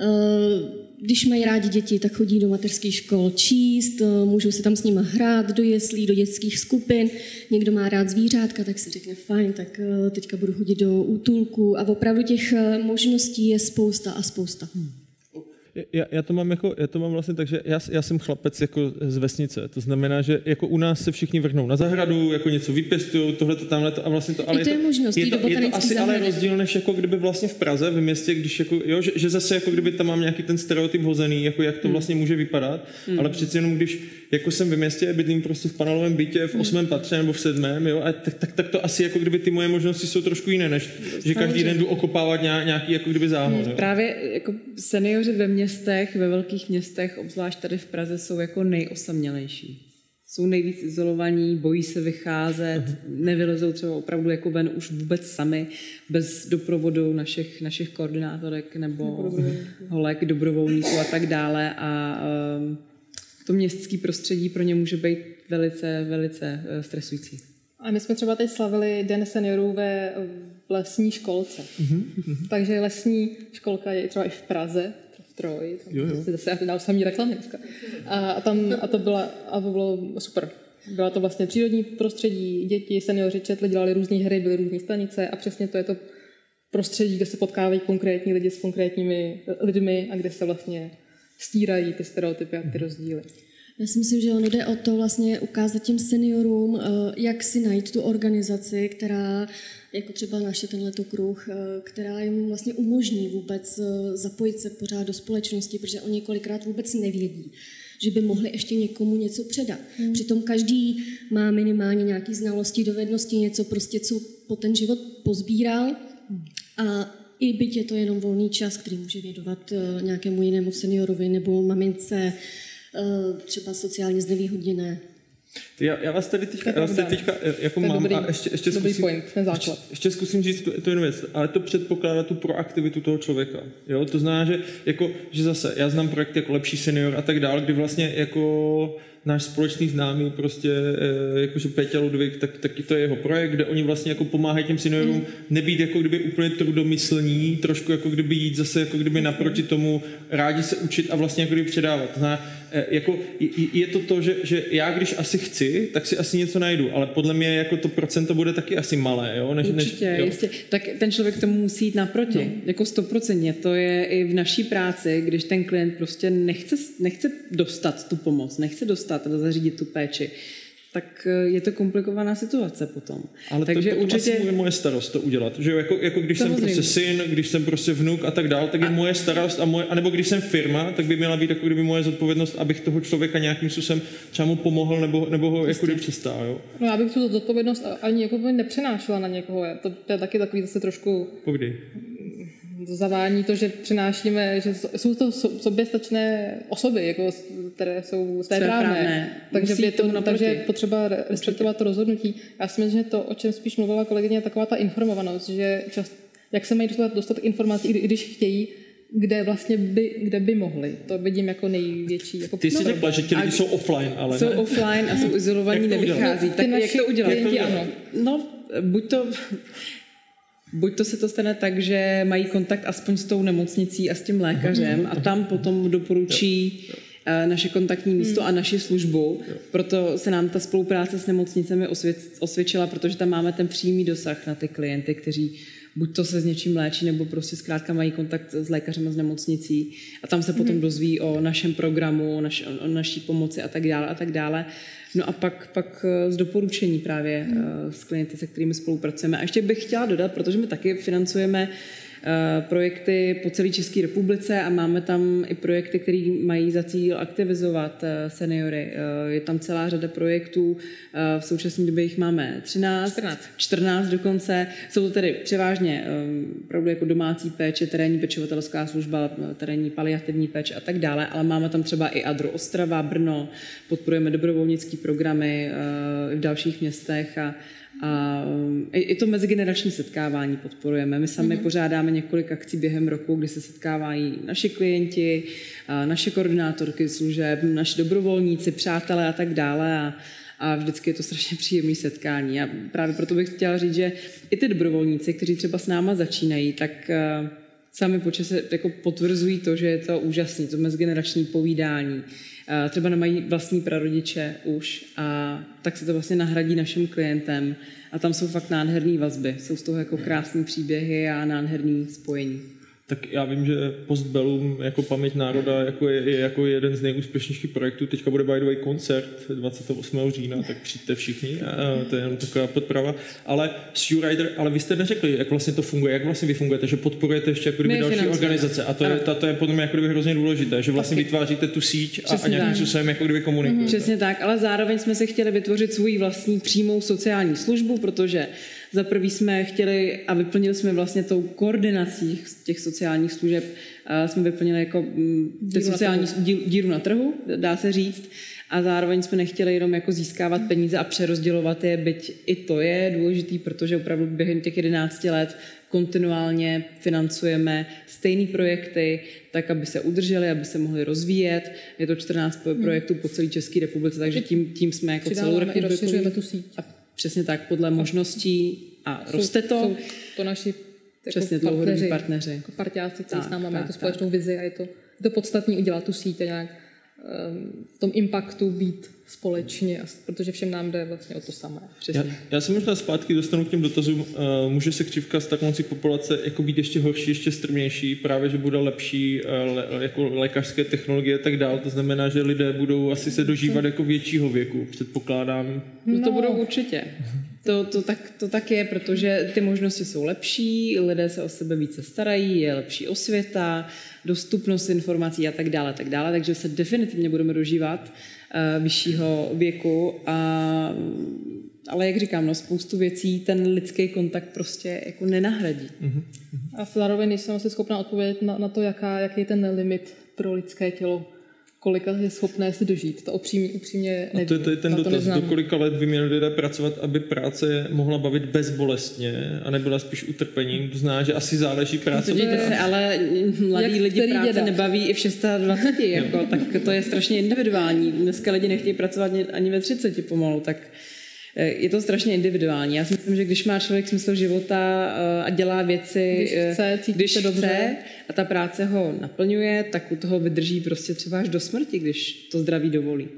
Uh, když mají rádi děti, tak chodí do mateřských škol číst, eh, můžou si tam s nimi hrát do jeslí, do dětských skupin. Někdo má rád zvířátka, tak si řekne, fajn, tak eh, teďka budu chodit do útulku. A opravdu těch eh, možností je spousta a spousta. Hmm já, já, to mám jako, já to mám vlastně tak, že já, já jsem chlapec jako z vesnice, to znamená, že jako u nás se všichni vrhnou na zahradu, jako něco vypěstují, tohle to tamhle to a vlastně to, ale I to je, možnost, je to, je to asi zahrady. ale rozdíl, než jako kdyby vlastně v Praze, v městě, když jako, jo, že, že, zase jako kdyby tam mám nějaký ten stereotyp hozený, jako jak to hmm. vlastně může vypadat, hmm. ale přeci jenom když jako jsem ve městě, bydlím prostě v panelovém bytě v hmm. osmém patře nebo v sedmém, jo, a tak, tak, tak, to asi jako kdyby ty moje možnosti jsou trošku jiné, než že každý den jdu okopávat nějaký jako kdyby záhon. Hmm. Právě jako seniori ve městech, ve velkých městech, obzvlášť tady v Praze, jsou jako nejosamělejší. Jsou nejvíc izolovaní, bojí se vycházet, uh-huh. nevylezou třeba opravdu jako ven už vůbec sami, bez doprovodu našich, našich koordinátorek nebo holek, dobrovolníků a tak dále. A um, to městské prostředí pro ně může být velice, velice eh, stresující. A my jsme třeba teď slavili Den seniorů ve lesní školce. Mm-hmm. Takže lesní školka je třeba i v Praze, Troj, tam jo, jo. si zase dál samý reklamy dneska. A, a, tam, a, to byla, a to bylo super. Byla to vlastně přírodní prostředí, děti, seniori četli, dělali různé hry, byly různé stanice a přesně to je to prostředí, kde se potkávají konkrétní lidi s konkrétními lidmi a kde se vlastně stírají ty stereotypy a ty rozdíly. Já si myslím, že ono jde o to vlastně ukázat těm seniorům, eh, jak si najít tu organizaci, která, jako třeba naše tenhle kruh, eh, která jim vlastně umožní vůbec eh, zapojit se pořád do společnosti, protože oni kolikrát vůbec nevědí, že by mohli ještě někomu něco předat. Hmm. Přitom každý má minimálně nějaké znalosti, dovednosti, něco prostě, co po ten život pozbíral a i byť je to jenom volný čas, který může věnovat nějakému jinému seniorovi nebo mamince, Eh, třeba sociálně znevýhodněné. Já, já vás tady teďka, já vás tady teďka eh, jako mám dobrý, a ještě, ještě, dobrý zkusím, point, ještě, ještě zkusím říct tu, tu věc, ale to předpokládá tu proaktivitu toho člověka. Jo? To znamená, že, jako, že zase já znám projekty jako Lepší senior a tak dále, kdy vlastně jako náš společný známý, prostě eh, jakože Péťa Ludvík, tak, taky to je jeho projekt, kde oni vlastně jako pomáhají těm seniorům nebýt jako kdyby úplně trudomyslní, trošku jako kdyby jít zase jako kdyby naproti tomu, rádi se učit a vlastně jako kdyby předávat. Zná, jako je to to, že, že já když asi chci, tak si asi něco najdu, ale podle mě jako to procento bude taky asi malé, jo? Než, Určitě, než, jo. jistě. Tak ten člověk tomu musí jít naproti, no. jako stoprocentně. To je i v naší práci, když ten klient prostě nechce, nechce dostat tu pomoc, nechce dostat dostat a zařídit tu péči, tak eh, je to komplikovaná situace potom. Ale Takže to, to určitě... je moje starost to udělat. Že jako, jako když Samozřejmě. jsem prostě syn, když jsem prostě vnuk a tak dále, tak je a... moje starost, a moje, anebo když jsem firma, tak by měla být jako kdyby moje zodpovědnost, abych toho člověka nějakým způsobem třeba mu pomohl nebo, nebo ho jako přistál. Jo? No já bych tu zodpovědnost ani jako nepřenášela na někoho. To, to je taky takový zase trošku... Povídej zavání to, že přinášíme, že jsou to soběstačné osoby, jako, které jsou svéprávné. Takže, je to, takže je potřeba respektovat to rozhodnutí. Já si myslím, že to, o čem spíš mluvila kolegyně, je taková ta informovanost, že čas, jak se mají dostat, dostat informací, i když chtějí, kde vlastně by, kde by mohli. To vidím jako největší. Jako Ty jsi řekla, že ti lidi jsou offline, ale Jsou ne? offline a jsou izolovaní, nevychází. Tak jak to udělat? Jak to udělat? Ano. No, buď to Buď to se to stane tak, že mají kontakt aspoň s tou nemocnicí a s tím lékařem a tam potom doporučí eh, naše kontaktní místo a naši službu. Proto se nám ta spolupráce s nemocnicemi osvědčila, protože tam máme ten přímý dosah na ty klienty, kteří buď to se s něčím léčí, nebo prostě zkrátka mají kontakt s lékařem a s nemocnicí a tam se potom mhm. dozví o našem programu, naš, o naší pomoci a tak dále a tak dále. No a pak, pak eh, z doporučení právě hmm. s klienty, se kterými spolupracujeme. A ještě bych chtěla dodat, protože my taky financujeme Eh, projekty po celé České republice a máme tam i projekty, které mají za cíl aktivizovat eh, seniory. Eh, je tam celá řada projektů, v současné době jich máme 13, 14, 14 dokonce. Jsou to tedy převážně opravdu jako domácí péče, terénní pečovatelská služba, terénní paliativní péče a tak dále, ale máme tam třeba i Adro Ostrava, Brno, podporujeme dobrovolnické programy v dalších městech a a i to mezigenerační setkávání podporujeme. My sami mm-hmm. pořádáme několik akcí během roku, kdy se setkávají naši klienti, naše koordinátorky služeb, naši dobrovolníci, přátelé a tak dále. A, a vždycky je to strašně příjemné setkání. A právě proto bych chtěla říct, že i ty dobrovolníci, kteří třeba s náma začínají, tak sami po čase jako potvrzují to, že je to úžasné, to mezigenerační povídání třeba nemají vlastní prarodiče už a tak se to vlastně nahradí našim klientem a tam jsou fakt nádherné vazby. Jsou z toho jako krásné příběhy a nádherné spojení. Tak já vím, že Postbellum jako paměť národa jako je, je jako jeden z nejúspěšnějších projektů. Teďka bude by the way koncert 28. října, tak přijďte všichni, a to je jenom taková podprava. Ale Rider, ale vy jste neřekli, jak vlastně to funguje, jak vlastně vy fungujete, že podporujete ještě jako další financujeme. organizace. A to je, to, to je podle mě jako kdyby hrozně důležité, že vlastně Taky. vytváříte tu síť a, a nějakým způsobem jako kdyby komunikujete. Přesně tak, ale zároveň jsme se chtěli vytvořit svůj vlastní přímou sociální službu, protože za prvý jsme chtěli a vyplnili jsme vlastně tou koordinací těch sociálních služeb, jsme vyplnili jako mm, ty sociální díru na trhu, dá se říct, a zároveň jsme nechtěli jenom jako získávat peníze a přerozdělovat je, byť i to je důležitý, protože opravdu během těch 11 let kontinuálně financujeme stejné projekty, tak, aby se udrželi, aby se mohli rozvíjet. Je to 14 hmm. projektů po celé České republice, takže tím, tím jsme jako celou republiku. tu síť. A Přesně tak, podle možností a jsou, roste to. Jsou to naši Přesně jako dlouhodobí partneři. Jako partiáci, kteří s námi mají tu společnou vizi a je to, je to podstatné udělat tu síť a nějak v tom impaktu být společně, protože všem nám jde vlastně o to samé. Já, já se možná zpátky dostanu k těm dotazům. Uh, může se křivka stagnací populace jako být ještě horší, ještě strmější, právě že bude lepší uh, le, jako lékařské technologie a tak dále. To znamená, že lidé budou asi se dožívat jako většího věku, předpokládám. No, to budou určitě. To, to, tak, to tak je, protože ty možnosti jsou lepší, lidé se o sebe více starají, je lepší osvěta, dostupnost informací a tak dále, tak dále, takže se definitivně budeme dožívat uh, vyššího věku. A, ale jak říkám, no, spoustu věcí ten lidský kontakt prostě jako nenahradí. Mm-hmm. A zároveň nejsem asi schopná odpovědět na, na to, jaká, jaký je ten limit pro lidské tělo kolika je schopné si dožít. To upřímně, upřímně nevím. A to je, to je ten to dotaz, do kolika let by měli lidé pracovat, aby práce mohla bavit bezbolestně a nebyla spíš utrpením. To znamená, že asi záleží práce. Podívejte se, ale mladí Jak lidi práce děda? nebaví i v 26, jako, tak to je strašně individuální. Dneska lidi nechtějí pracovat ani ve 30 pomalu, tak je to strašně individuální. Já si myslím, že když má člověk smysl života eh, a dělá věci, když eh, chce, když se dobře. chce a ta práce ho naplňuje, tak u toho vydrží prostě třeba až do smrti, když to zdraví dovolí.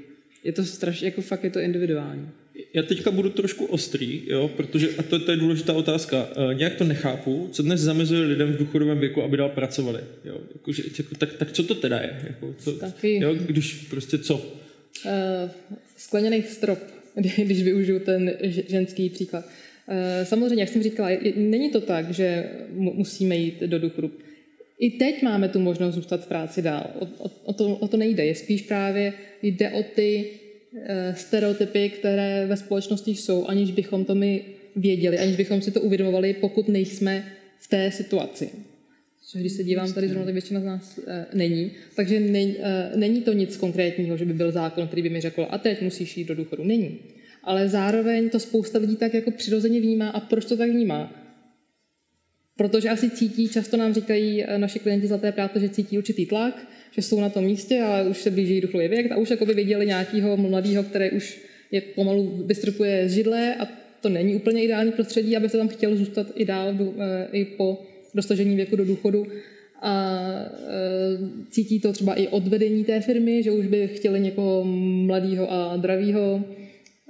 Je to strašně, jako fakt je to individuální. Já teďka budu trošku ostrý, jo, protože, a to, to je důležitá otázka, e, nějak to nechápu, co dnes zamezuje lidem v důchodovém věku, aby dál pracovali. Jo, jako, že, jako, tak, tak co to teda je? Jako, co, Taky. Jo, když prostě co? Uh, skleněný strop když využiju ten ženský příklad. Eh, samozřejmě, jak jsem říkala, není to tak, že musíme jít do důchodu. I teď máme tu možnost zůstat v práci dál. O, o, to, o to nejde. Je spíš právě jde o ty eh, stereotypy, které ve společnosti jsou, aniž bychom to my věděli, aniž bychom si to uvědomovali, pokud nejsme v té situaci což když se dívám tady zrovna, tak většina z nás e, není. Takže ne, e, není to nic konkrétního, že by byl zákon, který by mi řekl, a teď musíš jít do důchodu. Není. Ale zároveň to spousta lidí tak jako přirozeně vnímá. A proč to tak vnímá? Protože asi cítí, často nám říkají eh, naši klienti zlaté práce, že cítí určitý tlak, že jsou na tom místě a už se blíží důchodový věk a už jako by viděli nějakého mladého, který už je pomalu vystrupuje z židle a to není úplně ideální prostředí, aby se tam chtěl zůstat i dál i po dosažení věku do důchodu a e, cítí to třeba i od vedení té firmy, že už by chtěli někoho mladého a dravého.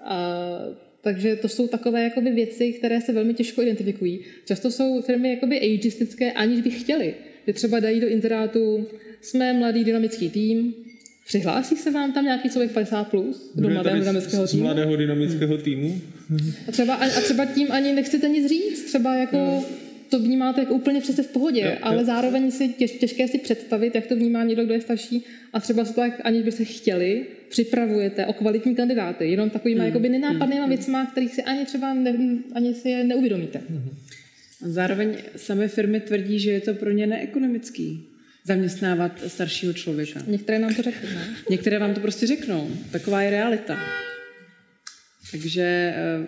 A, takže to jsou takové jakoby věci, které se velmi těžko identifikují. Často jsou firmy jakoby ageistické, aniž by chtěli. Že třeba dají do inzerátu, jsme mladý dynamický tým, Přihlásí se vám tam nějaký člověk 50 plus do mladého dynamického týmu? Z mladého dynamického týmu. A třeba, a třeba tím ani nechcete nic říct. Třeba jako hmm to vnímáte jako úplně přece v pohodě, jo, ale jo. zároveň si těž, těžké si představit, jak to vnímá někdo, kdo je starší a třeba se tak, aniž byste chtěli, připravujete o kvalitní kandidáty, jenom takovýma hmm. jakoby nenápadnýma hmm. věcma, kterých si ani třeba ne, ani si je neuvědomíte. Hmm. A zároveň samé firmy tvrdí, že je to pro ně neekonomický zaměstnávat staršího člověka. Některé nám to řeknou. Ne? Některé vám to prostě řeknou. Taková je realita. Takže eh,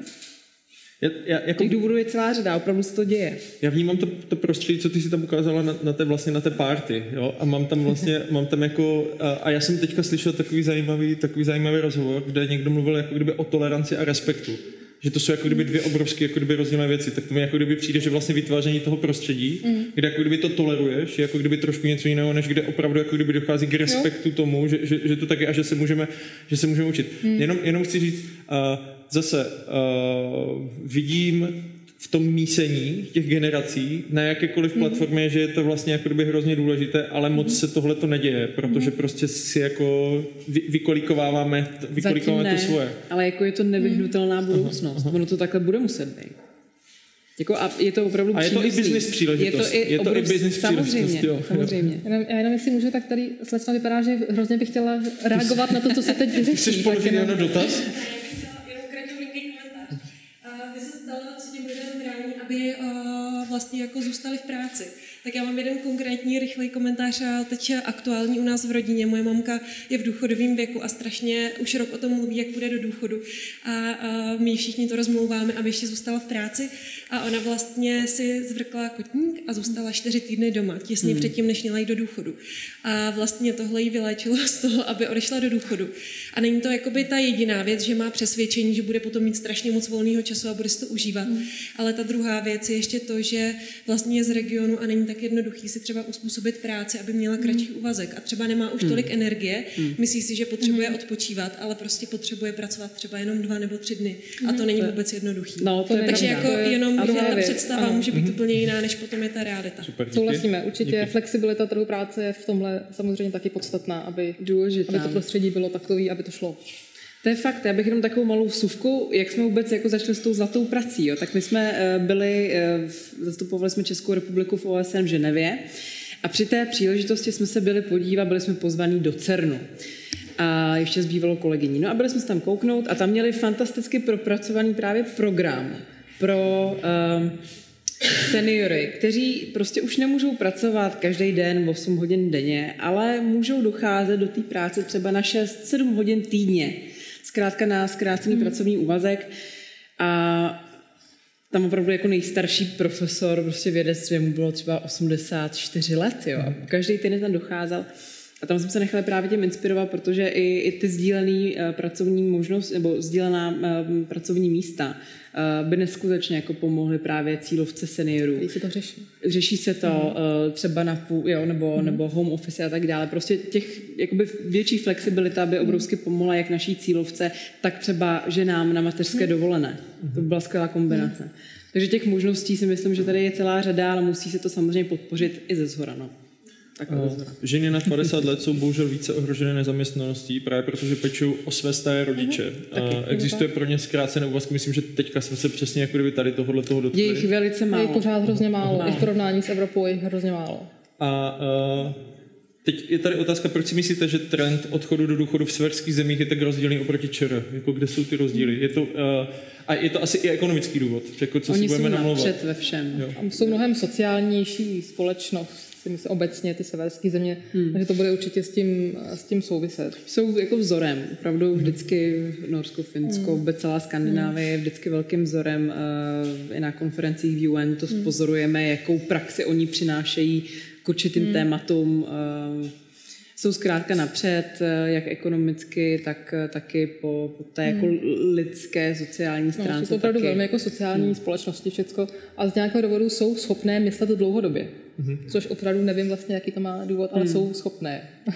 já, já, jako, Těch důvodů je celá řada, opravdu se to děje. Já vnímám to, to prostředí, co ty si tam ukázala na, na té vlastně na té party, jo? A mám tam vlastně, mám tam jako, a, a já jsem teďka slyšel takový zajímavý, takový zajímavý rozhovor, kde někdo mluvil jako kdyby o toleranci a respektu. Že to jsou jako kdyby dvě obrovské jako kdyby rozdílné věci. Tak to mi jako kdyby přijde, že vlastně vytváření toho prostředí, mm. kde jako kdyby to toleruješ, je jako kdyby trošku něco jiného, než kde opravdu jako kdyby dochází k respektu jo. tomu, že, že, že, to tak je a že se můžeme, že se můžeme učit. Mm. Jenom, jenom chci říct, uh, zase uh, vidím v tom mísení těch generací na jakékoliv mhm. platformě, že je to vlastně jako by hrozně důležité, ale moc mhm. se tohle to neděje, protože mhm. prostě si jako vy, vykolikováváme, vykolikováváme to svoje. Ale jako je to nevyhnutelná budoucnost. Aha, aha. Ono to takhle bude muset být. Jako a je to opravdu A je to i business příležitost. Je to i, je to i business samozřejmě, jo. samozřejmě. Jenom, já jenom jestli můžu, tak tady slečna vypadá, že hrozně bych chtěla reagovat na to, co se teď řeší. Chceš položit jenom dotaz? aby uh, vlastně jako zůstali v práci. Tak já mám jeden konkrétní rychlý komentář a teď aktuální u nás v rodině. Moje mamka je v důchodovém věku a strašně už rok o tom mluví, jak bude do důchodu. A, a my všichni to rozmlouváme, aby ještě zůstala v práci. A ona vlastně si zvrkla kotník a zůstala čtyři týdny doma, těsně hmm. předtím, než měla jít do důchodu. A vlastně tohle jí vyléčilo z toho, aby odešla do důchodu. A není to jakoby ta jediná věc, že má přesvědčení, že bude potom mít strašně moc volného času a bude si to užívat. Hmm. Ale ta druhá věc je ještě to, že vlastně je z regionu a není tak jednoduchý si třeba uspůsobit práci, aby měla kratší úvazek a třeba nemá už tolik energie, myslí si, že potřebuje odpočívat, ale prostě potřebuje pracovat třeba jenom dva nebo tři dny a to není vůbec jednoduchý. No, to Takže je jako to je jenom druhá ta představa ano. může být úplně jiná, než potom je ta realita. Super. Souhlasíme, určitě Díky. flexibilita trhu práce je v tomhle samozřejmě taky podstatná, aby, Důležitá. aby to prostředí bylo takové, aby to šlo. To je fakt, já bych jenom takovou malou vsuvku, jak jsme vůbec jako začali s tou zlatou prací. Jo? Tak my jsme eh, byli, eh, zastupovali jsme Českou republiku v OSN v Ženevě a při té příležitosti jsme se byli podívat, byli jsme pozvaní do CERNu. A ještě zbývalo kolegyní. No a byli jsme se tam kouknout a tam měli fantasticky propracovaný právě program pro um, seniory, kteří prostě už nemůžou pracovat každý den 8 hodin denně, ale můžou docházet do té práce třeba na 6-7 hodin týdně. Zkrátka na zkrácený hmm. pracovní úvazek. A tam opravdu jako nejstarší profesor prostě vědectví mu bylo třeba 84 let, jo. A každý týden tam docházel. A tam jsme se nechali právě tím inspirovat, protože i, i ty sdílené uh, pracovní možnost, nebo sdílená uh, pracovní místa uh, by neskutečně jako pomohly právě cílovce seniorů. Když se to řeší. Řeší se to uh, třeba na půl, jo, nebo, mm. nebo home office a tak dále. Prostě těch jakoby větší flexibilita by obrovsky pomohla jak naší cílovce, tak třeba ženám na mateřské dovolené. To by byla skvělá kombinace. Takže těch možností si myslím, že tady je celá řada, ale musí se to samozřejmě podpořit i ze zhora. No. Zhora. Ženy nad 50 let jsou bohužel více ohrožené nezaměstnaností, právě protože pečují o své staré rodiče. A existuje pro ně zkrácené úvazky, myslím, že teďka jsme se přesně jako kdyby tady tohohle toho Je jich dotkli. velice Je jich málo. pořád hrozně málo, i v porovnání s Evropou je jich hrozně málo. A uh, teď je tady otázka, proč si myslíte, že trend odchodu do důchodu v severských zemích je tak rozdílný oproti ČR? Jako kde jsou ty rozdíly? Je to, uh, a je to asi i ekonomický důvod, jako co Oni si jsou budeme namlouvat. napřed ve všem. Jo. Jsou mnohem sociálnější společnost, si myslím, obecně ty severské země, hmm. takže to bude určitě s tím, s tím souviset. jsou jako vzorem. Opravdu vždycky Norsko, Finsko, vůbec celá Skandinávie je vždycky velkým vzorem. eh, I na konferencích v UN to pozorujeme, jakou praxi oni přinášejí k určitým tématům. Jsou zkrátka napřed, eh, jak ekonomicky, tak eh, taky po, po té jako lidské, sociální No, stránce. jsou to opravdu taky. velmi jako sociální hmm. společnosti všecko a z nějakého důvodu jsou schopné myslet dlouhodobě. Hmm. Což opravdu nevím vlastně, jaký to má důvod, ale hmm. jsou schopné.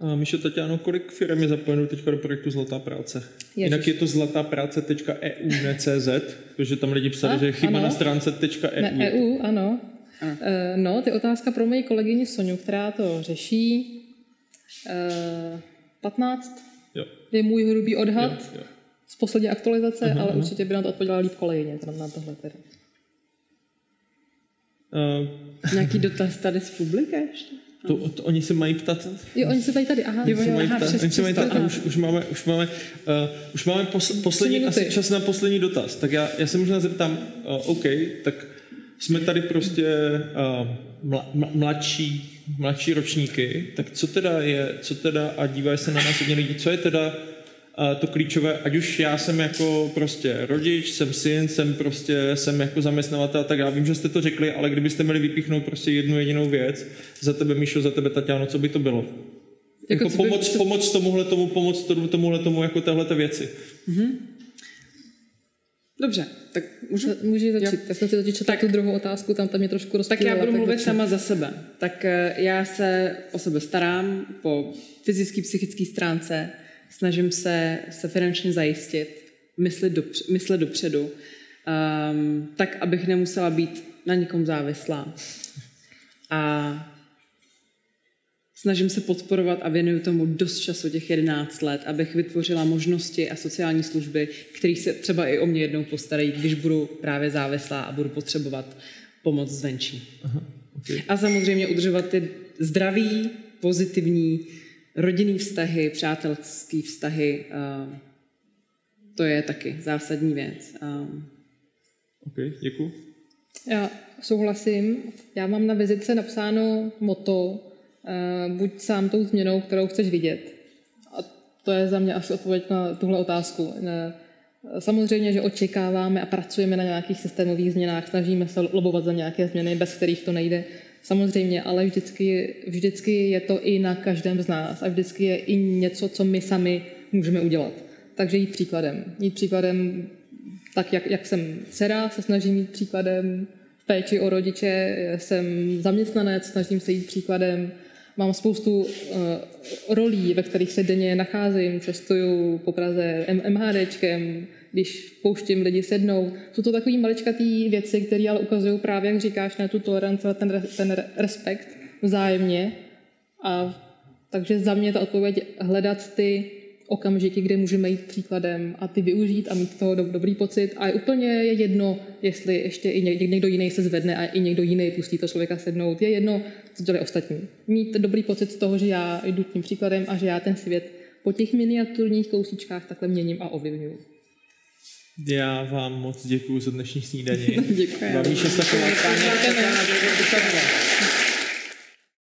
A Míšo Tatiano, kolik firm je zapojeno teďka do projektu Zlatá práce? Ježiš. Jinak je to zlatapráce.eu, ne CZ, protože tam lidi psali, A, že je chyba ano. na stránce .eu. Ne, EU, ano. E, no, ty otázka pro moji kolegyni Soniu, která to řeší. E, 15 Jo. je můj hrubý odhad Jo, jo. z poslední aktualizace, uh-huh, ale určitě by na to odpověděla líp kolegyně, teda na tohle teda. Uh, Nějaký dotaz tady z publika ještě? to, to, oni se mají ptat Jo, oni se tady tady, aha. Jo, se mají aha, ptát, přes- oni se mají to, a už, už máme, už máme, uh, už máme pos, poslední, asi čas na poslední dotaz. Tak já, já se možná zeptám, uh, OK, tak jsme tady prostě uh, mla, mladší, mladší ročníky, tak co teda je, co teda, a dívají se na nás hodně lidí, co je teda uh, to klíčové, ať už já jsem jako prostě rodič, jsem syn, jsem prostě, jsem jako zaměstnavatel, tak já vím, že jste to řekli, ale kdybyste měli vypíchnout prostě jednu jedinou věc, za tebe Míšo, za tebe Tatiano, co by to bylo? Jako, jako co by- pomoc, pomoc tomuhle tomu, pomoc tomu- tomuhle tomu, jako téhleté věci. Dobře, tak můžu Můžeš začít. Já jsem si totiž četla tu druhou otázku, tam tam mě trošku Tak rozptýlila. já budu mluvit sama za sebe. Tak eh, já se o sebe starám po fyzické, psychické stránce, snažím se se finančně zajistit, myslet, dopř- myslet dopředu, um, tak, abych nemusela být na nikom závislá. A snažím se podporovat a věnuju tomu dost času, těch 11 let, abych vytvořila možnosti a sociální služby, které se třeba i o mě jednou postarají, když budu právě závislá a budu potřebovat pomoc zvenčí. Okay. A samozřejmě udržovat ty zdraví, pozitivní rodinný vztahy, přátelský vztahy. eh, To je taky zásadní věc. OK, děkuji. Já souhlasím. Já mám na vizitce napsáno moto buď sám tou změnou, kterou chceš vidět. A to je za mě asi odpověď na tuhle otázku. Ne, Samozřejmě, že očekáváme a pracujeme na nějakých systémových změnách, snažíme se lobovat za nějaké změny, bez kterých to nejde. Samozřejmě, ale vždycky, vždycky je to i na každém z nás a vždycky je i něco, co my sami můžeme udělat. Takže jít příkladem. Jít příkladem tak, jak, jak jsem dcera, se snažím jít příkladem v péči o rodiče, jsem zaměstnanec, snažím se jít příkladem, mám spoustu uh, rolí, ve kterých se denně nacházím, cestuju po Praze MHDčkem, když pouštím lidi sednout. Jsou to takové maličkatý věci, které ale ukazují právě, jak říkáš, na tu toleranci, ten, ten respekt vzájemně. A takže za mě ta odpověď hledat ty okamžiky, kde můžeme jít příkladem a ty využít a mít toho dobrý pocit. A je úplně je jedno, jestli ještě i někdo jiný se zvedne a i někdo jiný pustí to člověka sednout. Je jedno, co dělají ostatní. Mít dobrý pocit z toho, že já jdu tím příkladem a že já ten svět po těch miniaturních kousíčkách takhle měním a ovlivňuji. Já vám moc děkuji za dnešní snídaní. Děkuji. Vám Míša Saková,